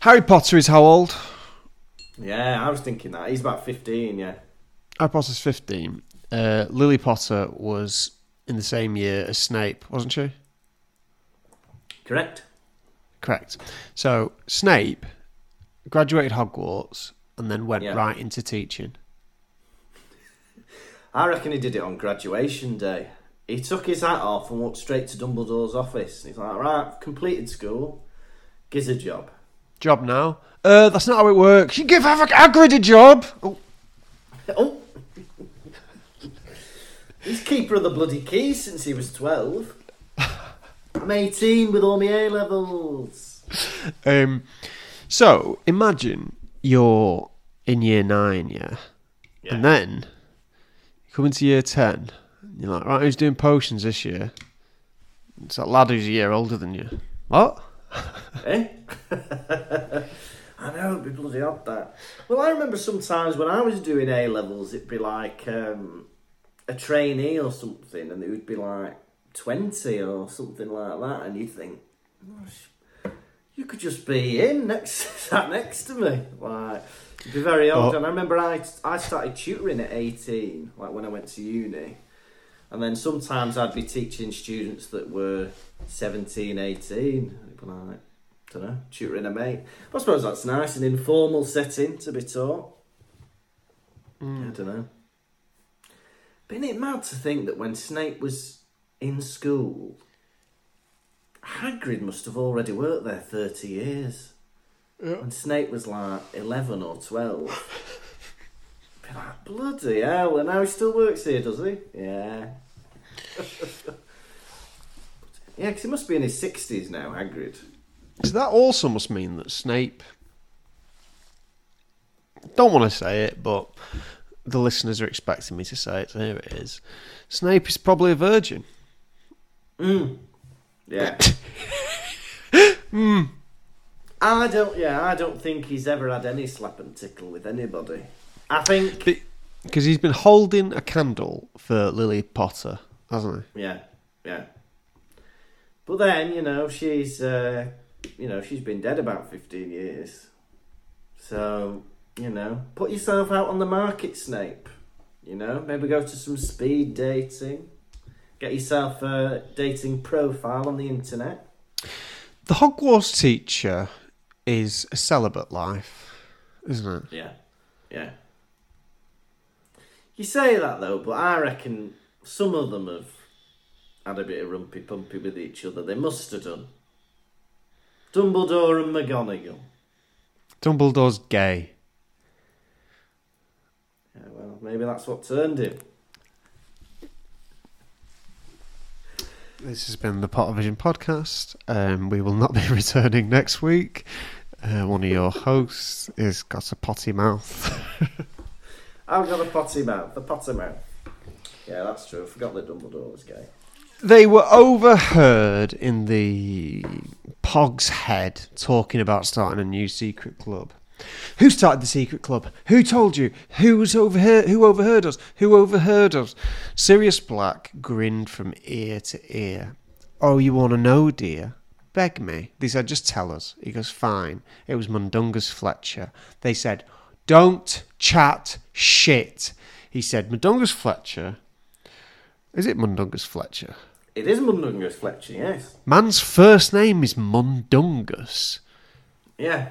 Harry Potter is how old? Yeah, I was thinking that he's about fifteen. Yeah. Harry Potter's 15. Uh, Lily Potter was in the same year as Snape, wasn't she? Correct. Correct. So Snape graduated Hogwarts and then went Yeah. right into teaching. I reckon he did it on graduation day. He took his hat off and walked straight to Dumbledore's office. He's like, right, I've completed school. Gives a job. Job now? Uh, that's not how it works. You give Hag- Hagrid a job. Oh, Oh! He's keeper of the bloody keys since he was 12. I'm 18 with all my A levels. Um, so imagine you're in year nine, yeah, Yeah. and then you come into year ten. And you're like, right, who's doing potions this year? It's that lad who's a year older than you. What? Eh? I know, it'd be bloody odd that. Well, I remember sometimes when I was doing A levels, it'd be like um, a trainee or something, and it would be like 20 or something like that, and you'd think, "Gosh, you could just be in next, sat next to me. Like, it'd be very odd. And I remember I, I started tutoring at 18, like when I went to uni. And then sometimes I'd be teaching students that were 17, 18. I'd be like, don't know, tutoring a mate. I suppose that's nice, an informal setting to be taught. Hmm. I don't know. Isn't it mad to think that when Snape was in school, Hagrid must have already worked there 30 years. When Snape was like 11 or 12. Be like, bloody hell, and now he still works here, does he? Yeah. yeah, because he must be in his 60s now, Hagrid. So that also must mean that Snape. Don't want to say it, but the listeners are expecting me to say it, so here it is. Snape is probably a virgin. Yeah. Hmm I don't. Yeah, I don't think he's ever had any slap and tickle with anybody. I think. Because he's been holding a candle for Lily Potter, hasn't he? Yeah, yeah. But then you know she's, uh, you know, she's been dead about fifteen years. So you know, put yourself out on the market, Snape. You know, maybe go to some speed dating. Get yourself a dating profile on the internet. The Hogwarts teacher is a celibate life, isn't it? Yeah, yeah. You say that though, but I reckon some of them have had a bit of rumpy pumpy with each other. They must have done. Dumbledore and McGonagall. Dumbledore's gay. Yeah, well, maybe that's what turned him. This has been the Potter Vision podcast. Um, we will not be returning next week. Uh, one of your hosts has got a potty mouth. I've got a potty mouth, the potter mouth. Yeah, that's true. I forgot that Dumbledore was gay. They were overheard in the Hog's Head talking about starting a new secret club. Who started the secret club? Who told you? Who was overheard? Who overheard us? Who overheard us? Sirius Black grinned from ear to ear. Oh, you want to know, dear? Beg me. They said, just tell us. He goes, fine. It was Mundungus Fletcher. They said, don't chat shit. He said, Mundungus Fletcher. Is it Mundungus Fletcher? It is Mundungus Fletcher, yes. Man's first name is Mundungus. Yeah.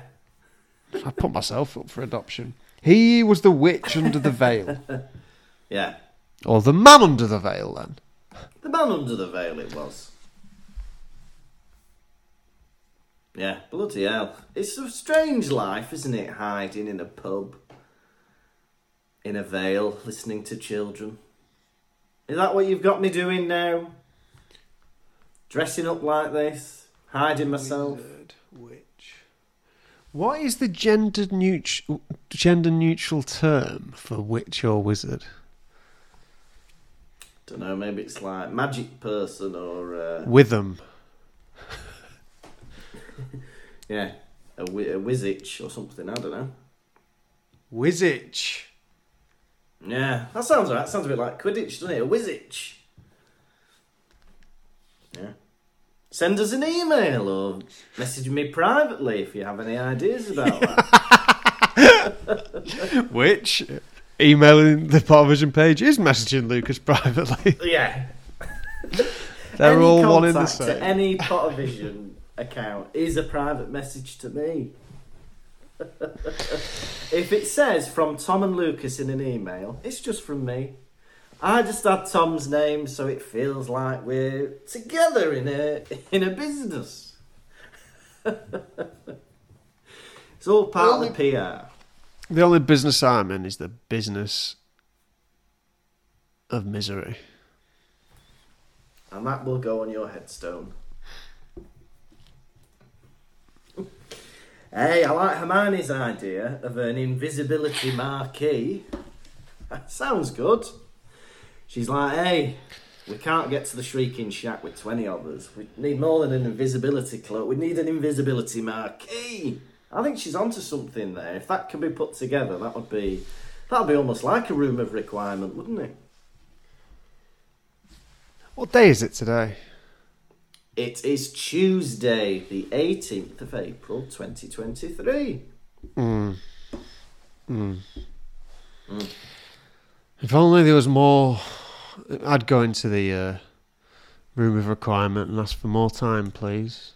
I put myself up for adoption. He was the witch under the veil. Yeah. Or the man under the veil, then. The man under the veil it was. Yeah, bloody hell. It's a strange life, isn't it? Hiding in a pub, in a veil, listening to children. Is that what you've got me doing now? Dressing up like this? Hiding myself? Wizard, Witch. What is the gender neutral gender neutral term for witch or wizard? Don't know, maybe it's like magic person or, uh, Witham. yeah, a, wi- a wizich or something, I don't know. Wizich. Yeah, that sounds right. Sounds a bit like Quidditch, doesn't it? A wizich. Yeah. Send us an email or message me privately if you have any ideas about that. Which emailing the Pottervision page is messaging Lukas privately. yeah. They're any all one in the same. To any Pottervision account is a private message to me. if it says from Tom and Lukas in an email, it's just from me. I just add Tom's name so it feels like we're together in a in a business. it's all part of the PR. The only business I'm in is the business of misery. And that will go on your headstone. hey, I like Hermione's idea of an invisibility marquee. That sounds good. She's like, hey, we can't get to the Shrieking Shack with 20 of us. We need more than an invisibility cloak. We need an invisibility marquee. I think she's onto something there. If that can be put together, that would be that would be almost like a room of requirement, wouldn't it? What day is it today? It is Tuesday, the 18th of April, 2023. Hmm. Hmm. Hmm. If only there was more. I'd go into the uh, room of requirement and ask for more time, please.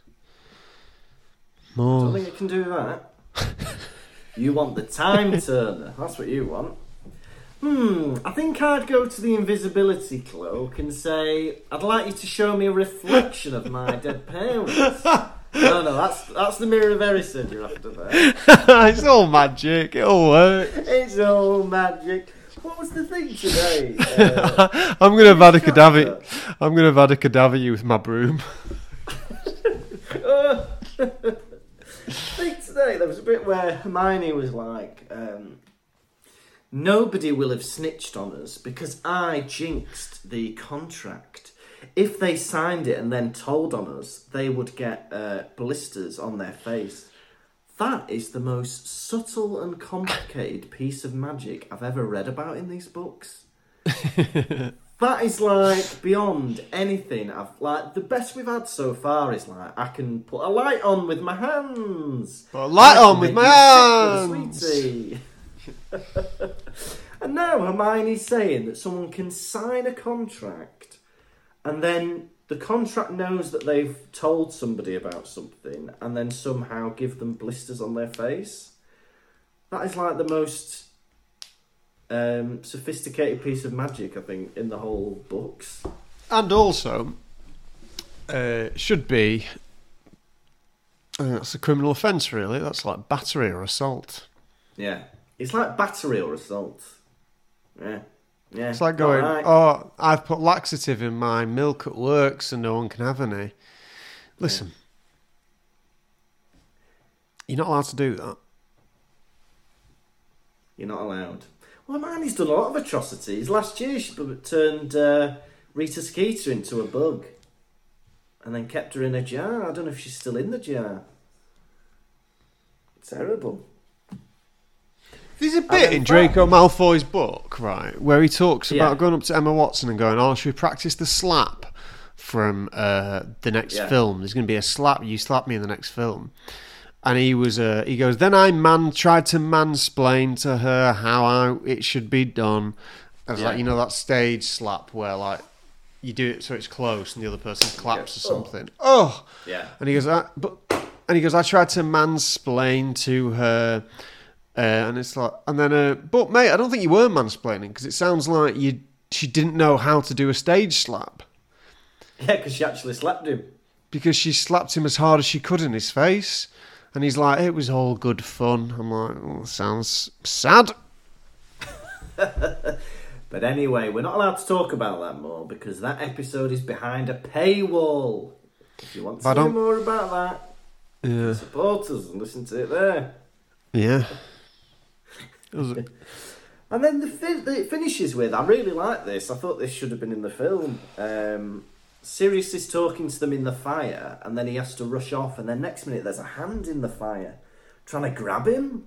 More? I don't think it can do that. you want the time turner. That's what you want. Hmm, I think I'd go to the invisibility cloak and say, I'd like you to show me a reflection of my dead parents. No, no, that's that's the mirror of Erised you're after there. it's all magic. It'll work. It's all magic. What was the thing today? Uh, I'm gonna have had a cadaver. I'm gonna have had a cadaver you with my broom. uh, I think today there was a bit where Hermione was like, um, Nobody will have snitched on us because I jinxed the contract. If they signed it and then told on us, they would get uh, blisters on their face. That is the most subtle and complicated piece of magic I've ever read about in these books. that is like beyond anything I've like the best we've had so far is like I can put a light on with my hands. Put a light on with my hands. sick with a sweetie. and now Hermione's saying that someone can sign a contract and then the contract knows that they've told somebody about something and then somehow give them blisters on their face. That is like the most um, sophisticated piece of magic, I think, in the whole books. And also, uh, should be. I that's a criminal offence, really. That's like battery or assault. Yeah. It's like battery or assault. Yeah. Yeah. It's like going, Alright. oh, I've put laxative in my milk at work so no one can have any. Listen, you're not allowed to do that. You're not allowed. Well, Hermione's done a lot of atrocities. Last year, she turned uh, Rita Skeeter into a bug, and then kept her in a jar. I don't know if she's still in the jar. Terrible. There's a bit in Draco Malfoy's book, right, where he talks about Yeah. going up to Emma Watson and going, "Oh, should we practice the slap from uh, the next Yeah. film? There's going to be a slap. You slap me in the next film." And he was, uh, he goes, then I man tried to mansplain to her how I, it should be done. I was Yeah. like, you know, that stage slap where like you do it so it's close and the other person claps or "Oh." something. Oh, Yeah. and he goes, I, but, and he goes, I tried to mansplain to her, uh, and it's like, and then, uh, but mate, I don't think you were mansplaining because it sounds like you, she didn't know how to do a stage slap Yeah, because she actually slapped him. because she slapped him as hard as she could in his face, and he's like, it was all good fun. I'm like, oh, sounds sad. But anyway, we're not allowed to talk about that more because that episode is behind a paywall. If you want to know more about that, Yeah, support us and listen to it there. yeah. It was And then the, fin- the it finishes with, I really like this. I thought this should have been in the film. Um, Sirius is talking to them in the fire, and then he has to rush off, and then next minute there's a hand in the fire trying to grab him,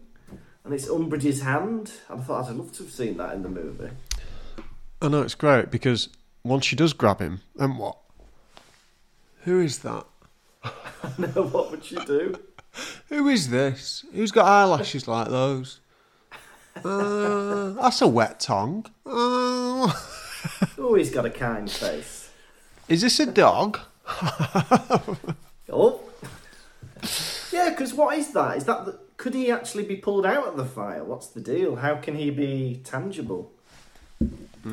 and it's Umbridge's hand. And I thought I'd love to have seen that in the movie. I know it's great because once she does grab him, then what? Who is that? no, what would she do? Who is this? Who's got eyelashes like those? Uh, that's a wet tongue. Uh, Oh, he's got a kind face. is this a dog? Oh. Yeah, because what is that? Is that the, could he actually be pulled out of the fire? What's the deal? How can he be tangible?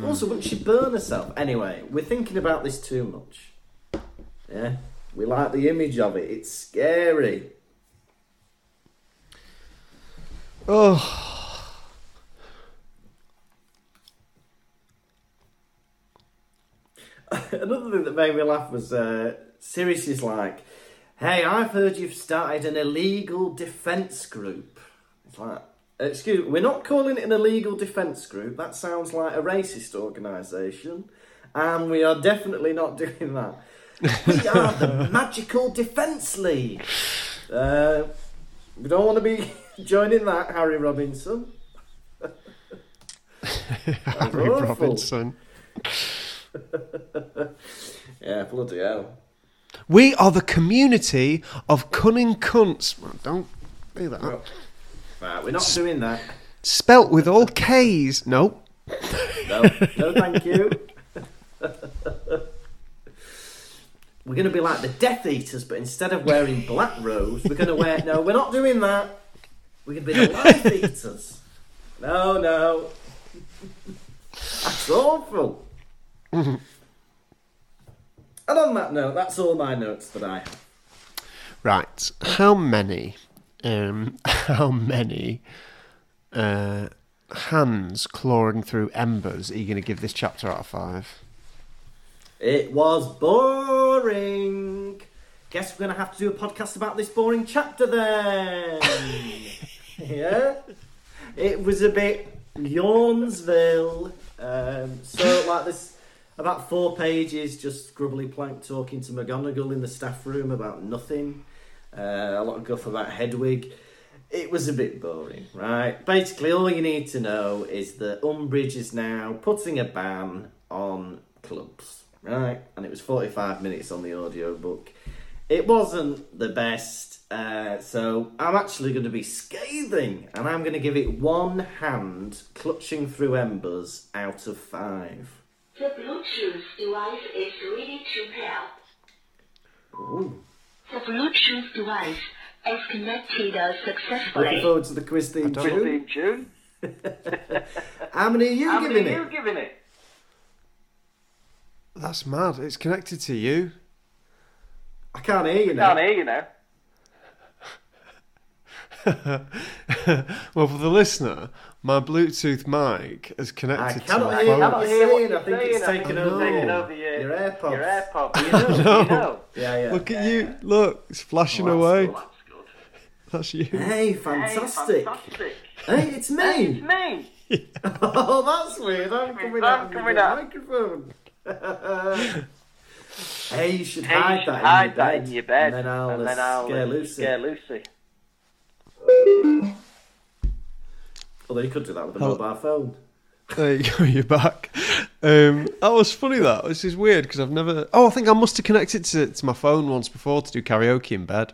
Also, wouldn't she burn herself? Anyway, we're thinking about this too much. Yeah, we like the image of it. It's scary. Oh, Another thing that made me laugh was uh, Sirius is like, "Hey, I've heard you've started an illegal defence group." It's like, excuse me, we're not calling it an illegal defence group. That sounds like a racist organisation, and we are definitely not doing that. We are the Magical Defence League. Uh, we don't want to be joining that, Harry Robinson. Harry awful. Robinson. Yeah, bloody hell. We are the community of cunning cunts. Well, don't do that. Right, we're not doing that. Spelt with all K's. No. No, no, thank you. we're going to be like the Death Eaters, but instead of wearing black robes, we're going to wear. No, we're not doing that. We're going to be the Life Eaters. No, no. That's awful. and on that note, that's all my notes that I have. Right. How many? Um, how many uh, hands clawing through embers are you going to give this chapter out of five? It was boring. Guess we're going to have to do a podcast about this boring chapter then. yeah? It was a bit Yawnsville. Um, so, like this, about four pages, just Grubbly Plank talking to McGonagall in the staff room about nothing. Uh, a lot of guff about Hedwig. It was a bit boring, right? Basically, all you need to know is that Umbridge is now putting a ban on clubs, right? And it was 45 minutes on the audiobook. It wasn't the best, uh, so I'm actually going to be scathing, and I'm going to give it one hand clutching through embers out of five. The Bluetooth device is ready to pair. Ooh. The Bluetooth device is connected uh, Looking forward to the quiz theme don't- tune. June. How many are you How many giving are you it? giving it? That's mad. It's connected to you. I can't hear you now. Can't hear you now. well, for the listener, my Bluetooth mic is I connected to cannot my hear phone. what Cannot hear what you're I think saying. it's I think taken it's over taken over your- your AirPods. Your AirPods. You know, No. you know. Yeah, yeah. Look at you. Look, it's flashing Oh, away. good. That's good. That's you. Hey, fantastic. Fantastic. Hey, it's me. It's me. Oh, that's weird. I'm coming I'm out of coming the microphone. hey, you should Hey, hide you should that, hide in, your that bed, in your bed. And then I'll, and uh, then I'll scare uh, Lucy. Scare Lucy. Although you could do that with a Hello. mobile phone. There you go. You're back. Um, that was funny. That this is weird because I've never. Oh, I think I must have connected to, to my phone once before to do karaoke in bed.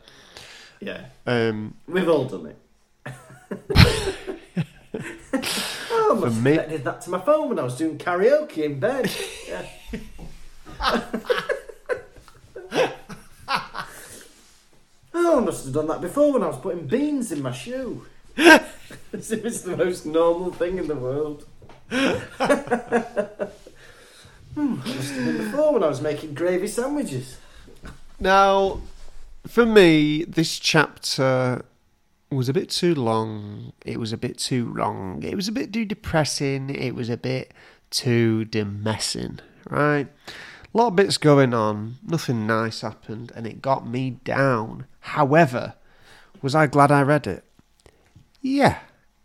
Yeah, Um, we've all done it. oh, I must have me- connected that to my phone when I was doing karaoke in bed. Yeah. oh, I must have done that before when I was putting beans in my shoe. As if it's the most normal thing in the world. hmm, I must have been before when I was making gravy sandwiches. now, for me, this chapter was a bit too long. It was a bit too wrong. It was a bit too depressing. It was a bit too demessing, right? A lot of bits going on. Nothing nice happened, and it got me down. However, was I glad I read it? Yeah.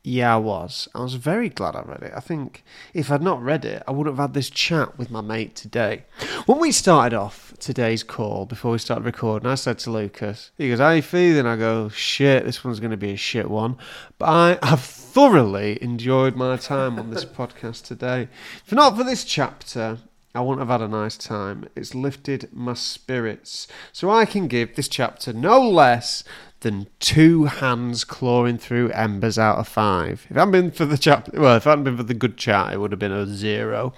Yeah, I was. I was very glad I read it. I think if I'd not read it, I wouldn't have had this chat with my mate today. When we started off today's call, before we started recording, I said to Lukas, he goes, How you feeling? I go, Shit, this one's going to be a shit one. But I have thoroughly enjoyed my time on this podcast today. If not for this chapter, I wouldn't have had a nice time. It's lifted my spirits. So I can give this chapter no less than two hands clawing through embers out of five. If it hadn't been for the chapter, well, if it hadn't been for the good chat, it would have been a zero.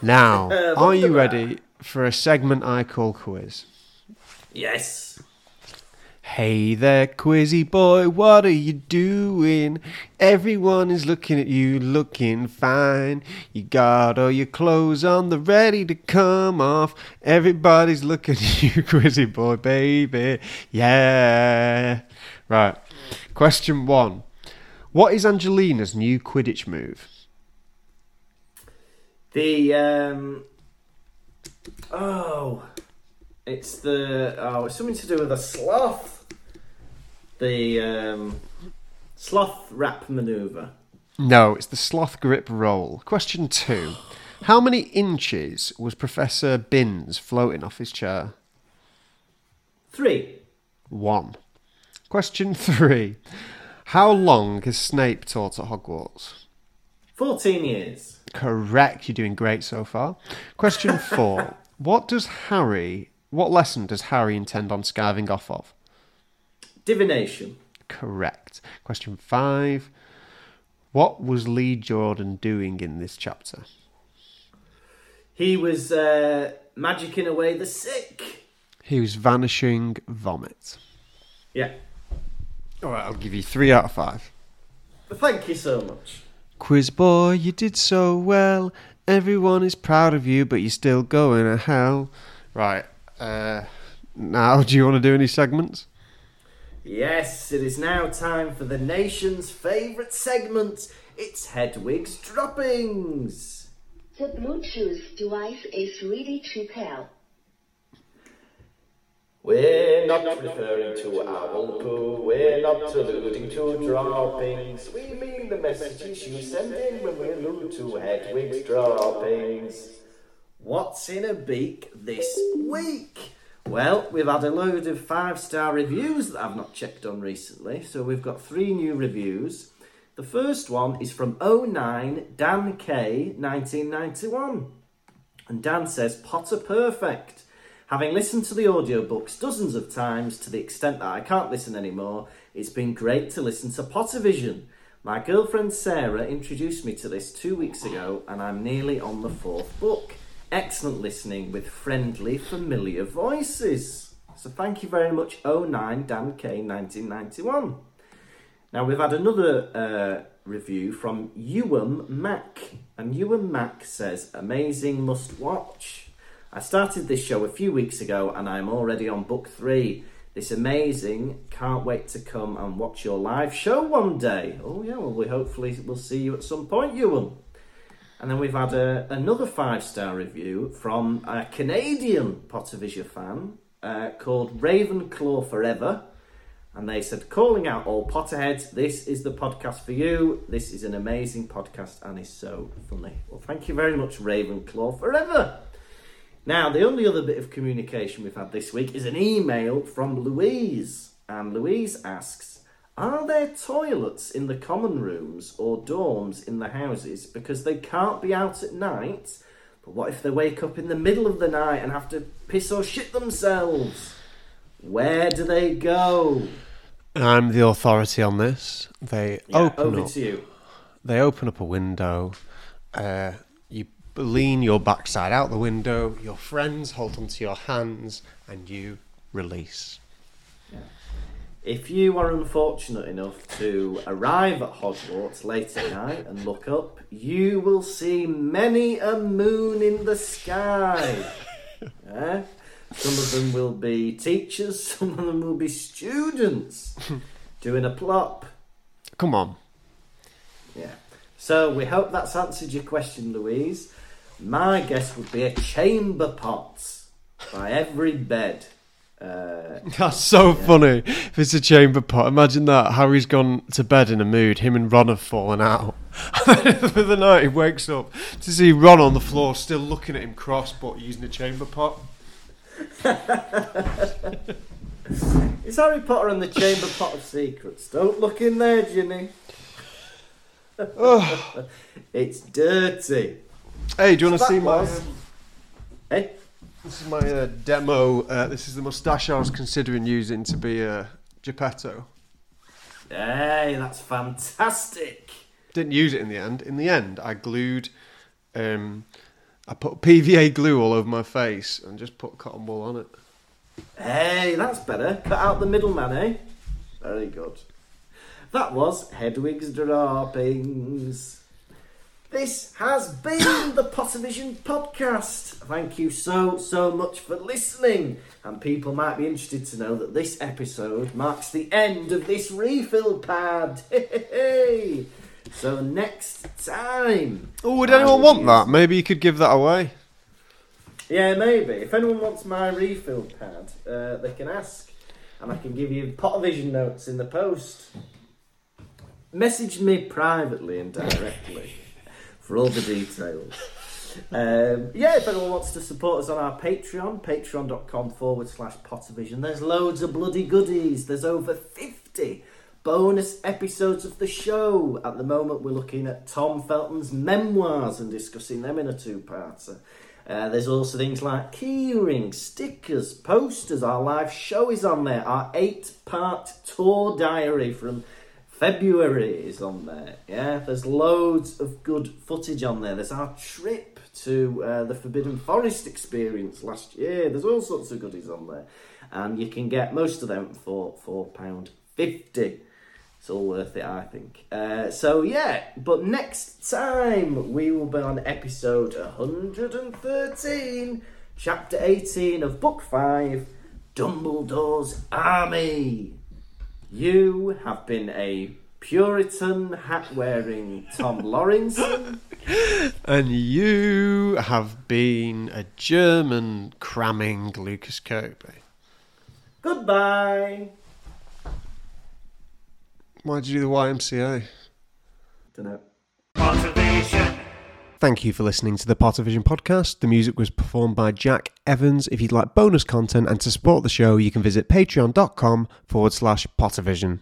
Now, are you ready for a segment I call quiz? Yes. Hey there, quizzy boy, what are you doing? Everyone is looking at you, looking fine. You got all your clothes on, they're ready to come off. Everybody's looking at you, quizzy boy, baby. Yeah. Right. Question one What is Angelina's new Quidditch move? The um oh, it's the oh, it's something to do with a sloth. The um, sloth wrap maneuver. No, it's the sloth grip roll. Question two How many inches was Professor Binns floating off his chair? Three. One. Question three. How long has Snape taught at Hogwarts? Fourteen years. Correct. You're doing great so far. Question four. what does Harry, what lesson does Harry intend on skiving off of? Divination. Correct. Question five. What was Lee Jordan doing in this chapter? He was uh, magicking away the sick. He was vanishing vomit. Yeah. All right, I'll give you three out of five. Thank you so much. Quiz boy, you did so well. Everyone is proud of you, but you're still going to hell. Right. Uh, now, do you want to do any segments? Yes, it is now time for the nation's favourite segment. It's Hedwig's Droppings. The Bluetooth device is ready to pair. We're not referring to owl poo, we're not alluding to droppings. We mean the messages you send in when we allude to Hedwig's droppings. What's in a beak this week? Well, we've had a load of five star reviews that I've not checked on recently, so we've got three new reviews. The first one is from 09 Dan K 1991. And Dan says, Potter perfect. Having listened to the audiobooks dozens of times to the extent that I can't listen anymore, it's been great to listen to Pottervision. My girlfriend Sarah introduced me to this two weeks ago, and I'm nearly on the fourth book. Excellent listening with friendly, familiar voices. So thank you very much, 09 Dan K 1991. Now we've had another uh, review from Ewan Mack, and Ewan Mack says, "Amazing, must watch." I started this show a few weeks ago, and I'm already on book three. This amazing! Can't wait to come and watch your live show one day. Oh yeah, well we hopefully we'll see you at some point, Ewan. And then we've had a, another five star review from a Canadian Pottervision fan uh, called Ravenclaw Forever. And they said, calling out all Potterheads, this is the podcast for you. This is an amazing podcast and is so funny. Well, thank you very much, Ravenclaw Forever. Now, the only other bit of communication we've had this week is an email from Louise. And Louise asks, Are there toilets in the common rooms or dorms in the houses because they can't be out at night? But what if they wake up in the middle of the night and have to piss or shit themselves? Where do they go? I'm the authority on this. They Yeah, open over up. to you. They open up a window. Uh, you lean your backside out the window. Your friends hold onto your hands, and you release. If you are unfortunate enough to arrive at Hogwarts late at night and look up, you will see many a moon in the sky. Eh? Some of them will be teachers, some of them will be students doing a plop. Come on. Yeah. So we hope that's answered your question, Louise. My guess would be a chamber pot by every bed. Uh, That's so funny. If it's a chamber pot, imagine that. Harry's gone to bed in a mood. Him and Ron have fallen out. For the night, he wakes up to see Ron on the floor, still looking at him cross, but using a chamber pot. It's Harry Potter and the Chamber Pot of Secrets. Don't look in there, Ginny. it's dirty. Hey, do you want to see my? was- Eh? This is my uh, demo. Uh, this is the moustache I was considering using to be a Geppetto. Hey, that's fantastic. Didn't use it in the end. In the end, I glued. Um, I put PVA glue all over my face and just put cotton wool on it. Hey, that's better. Cut out the middleman, eh? Very good. That was Hedwig's Droppings. This has been the Pottervision podcast. Thank you so, so much for listening. And people might be interested to know that this episode marks the end of this refill pad. Hey, So next time. Oh, would anyone want that? Maybe you could give that away. Yeah, maybe. If anyone wants my refill pad, uh, they can ask, and I can give you Pottervision notes in the post. Message me privately and directly for all the details. Um, yeah, if anyone wants to support us on our Patreon, patreon.com forward slash Pottervision, there's loads of bloody goodies. There's over 50 bonus episodes of the show. At the moment, we're looking at Tom Felton's memoirs and discussing them in a two parter. Uh, there's also things like keyrings, stickers, posters. Our live show is on there. Our eight part tour diary from February is on there. Yeah, there's loads of good footage on there. There's our trip to uh, the Forbidden Forest experience last year. There's all sorts of goodies on there, and you can get most of them for four pound fifty. It's all worth it, I think. Uh, so yeah, but next time we will be on episode 113, chapter 18 of book 5, Dumbledore's Army. You have been a Puritan hat wearing Tom Lawrinson. And you have been a German cramming Lukas Kirkby. Goodbye. Why'd you do the YMCA? Don't know. Thank you for listening to the Pottervision podcast. The music was performed by Jack Evans. If you'd like bonus content and to support the show, you can visit patreon.com forward slash Pottervision.